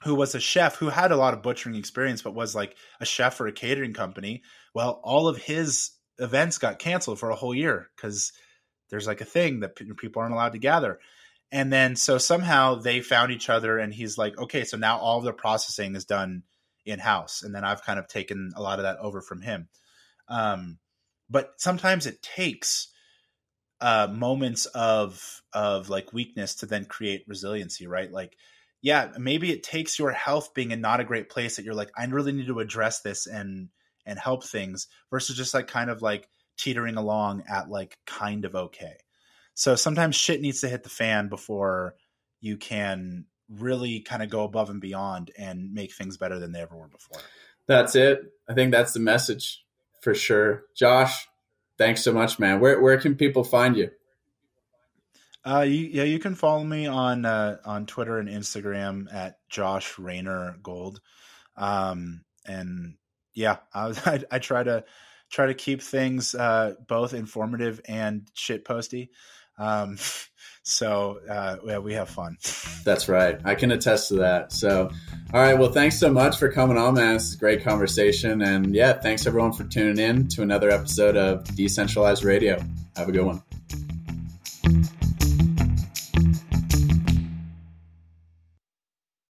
who was a chef who had a lot of butchering experience, but was like a chef for a catering company. Well, all of his events got canceled for a whole year because there's like a thing that people aren't allowed to gather. And then so somehow they found each other, and he's like, okay, so now all the processing is done in house. And then I've kind of taken a lot of that over from him. Um, but sometimes it takes uh, moments of of like weakness to then create resiliency, right? Like yeah, maybe it takes your health being in not a great place that you're like, I really need to address this and and help things versus just like kind of like teetering along at like kind of okay. So sometimes shit needs to hit the fan before you can really kind of go above and beyond and make things better than they ever were before. That's it. I think that's the message for sure. Josh, thanks so much, man. Where where can people find you? Uh, you, yeah, you can follow me on uh, on Twitter and Instagram at Josh Rainer Gold, um, and yeah, I, I, I try to try to keep things uh, both informative and shit posty. Um, so uh, yeah, we have fun. That's right. I can attest to that. So, all right. Well, thanks so much for coming on, man. This is a great conversation, and yeah, thanks everyone for tuning in to another episode of Decentralized Radio. Have a good one.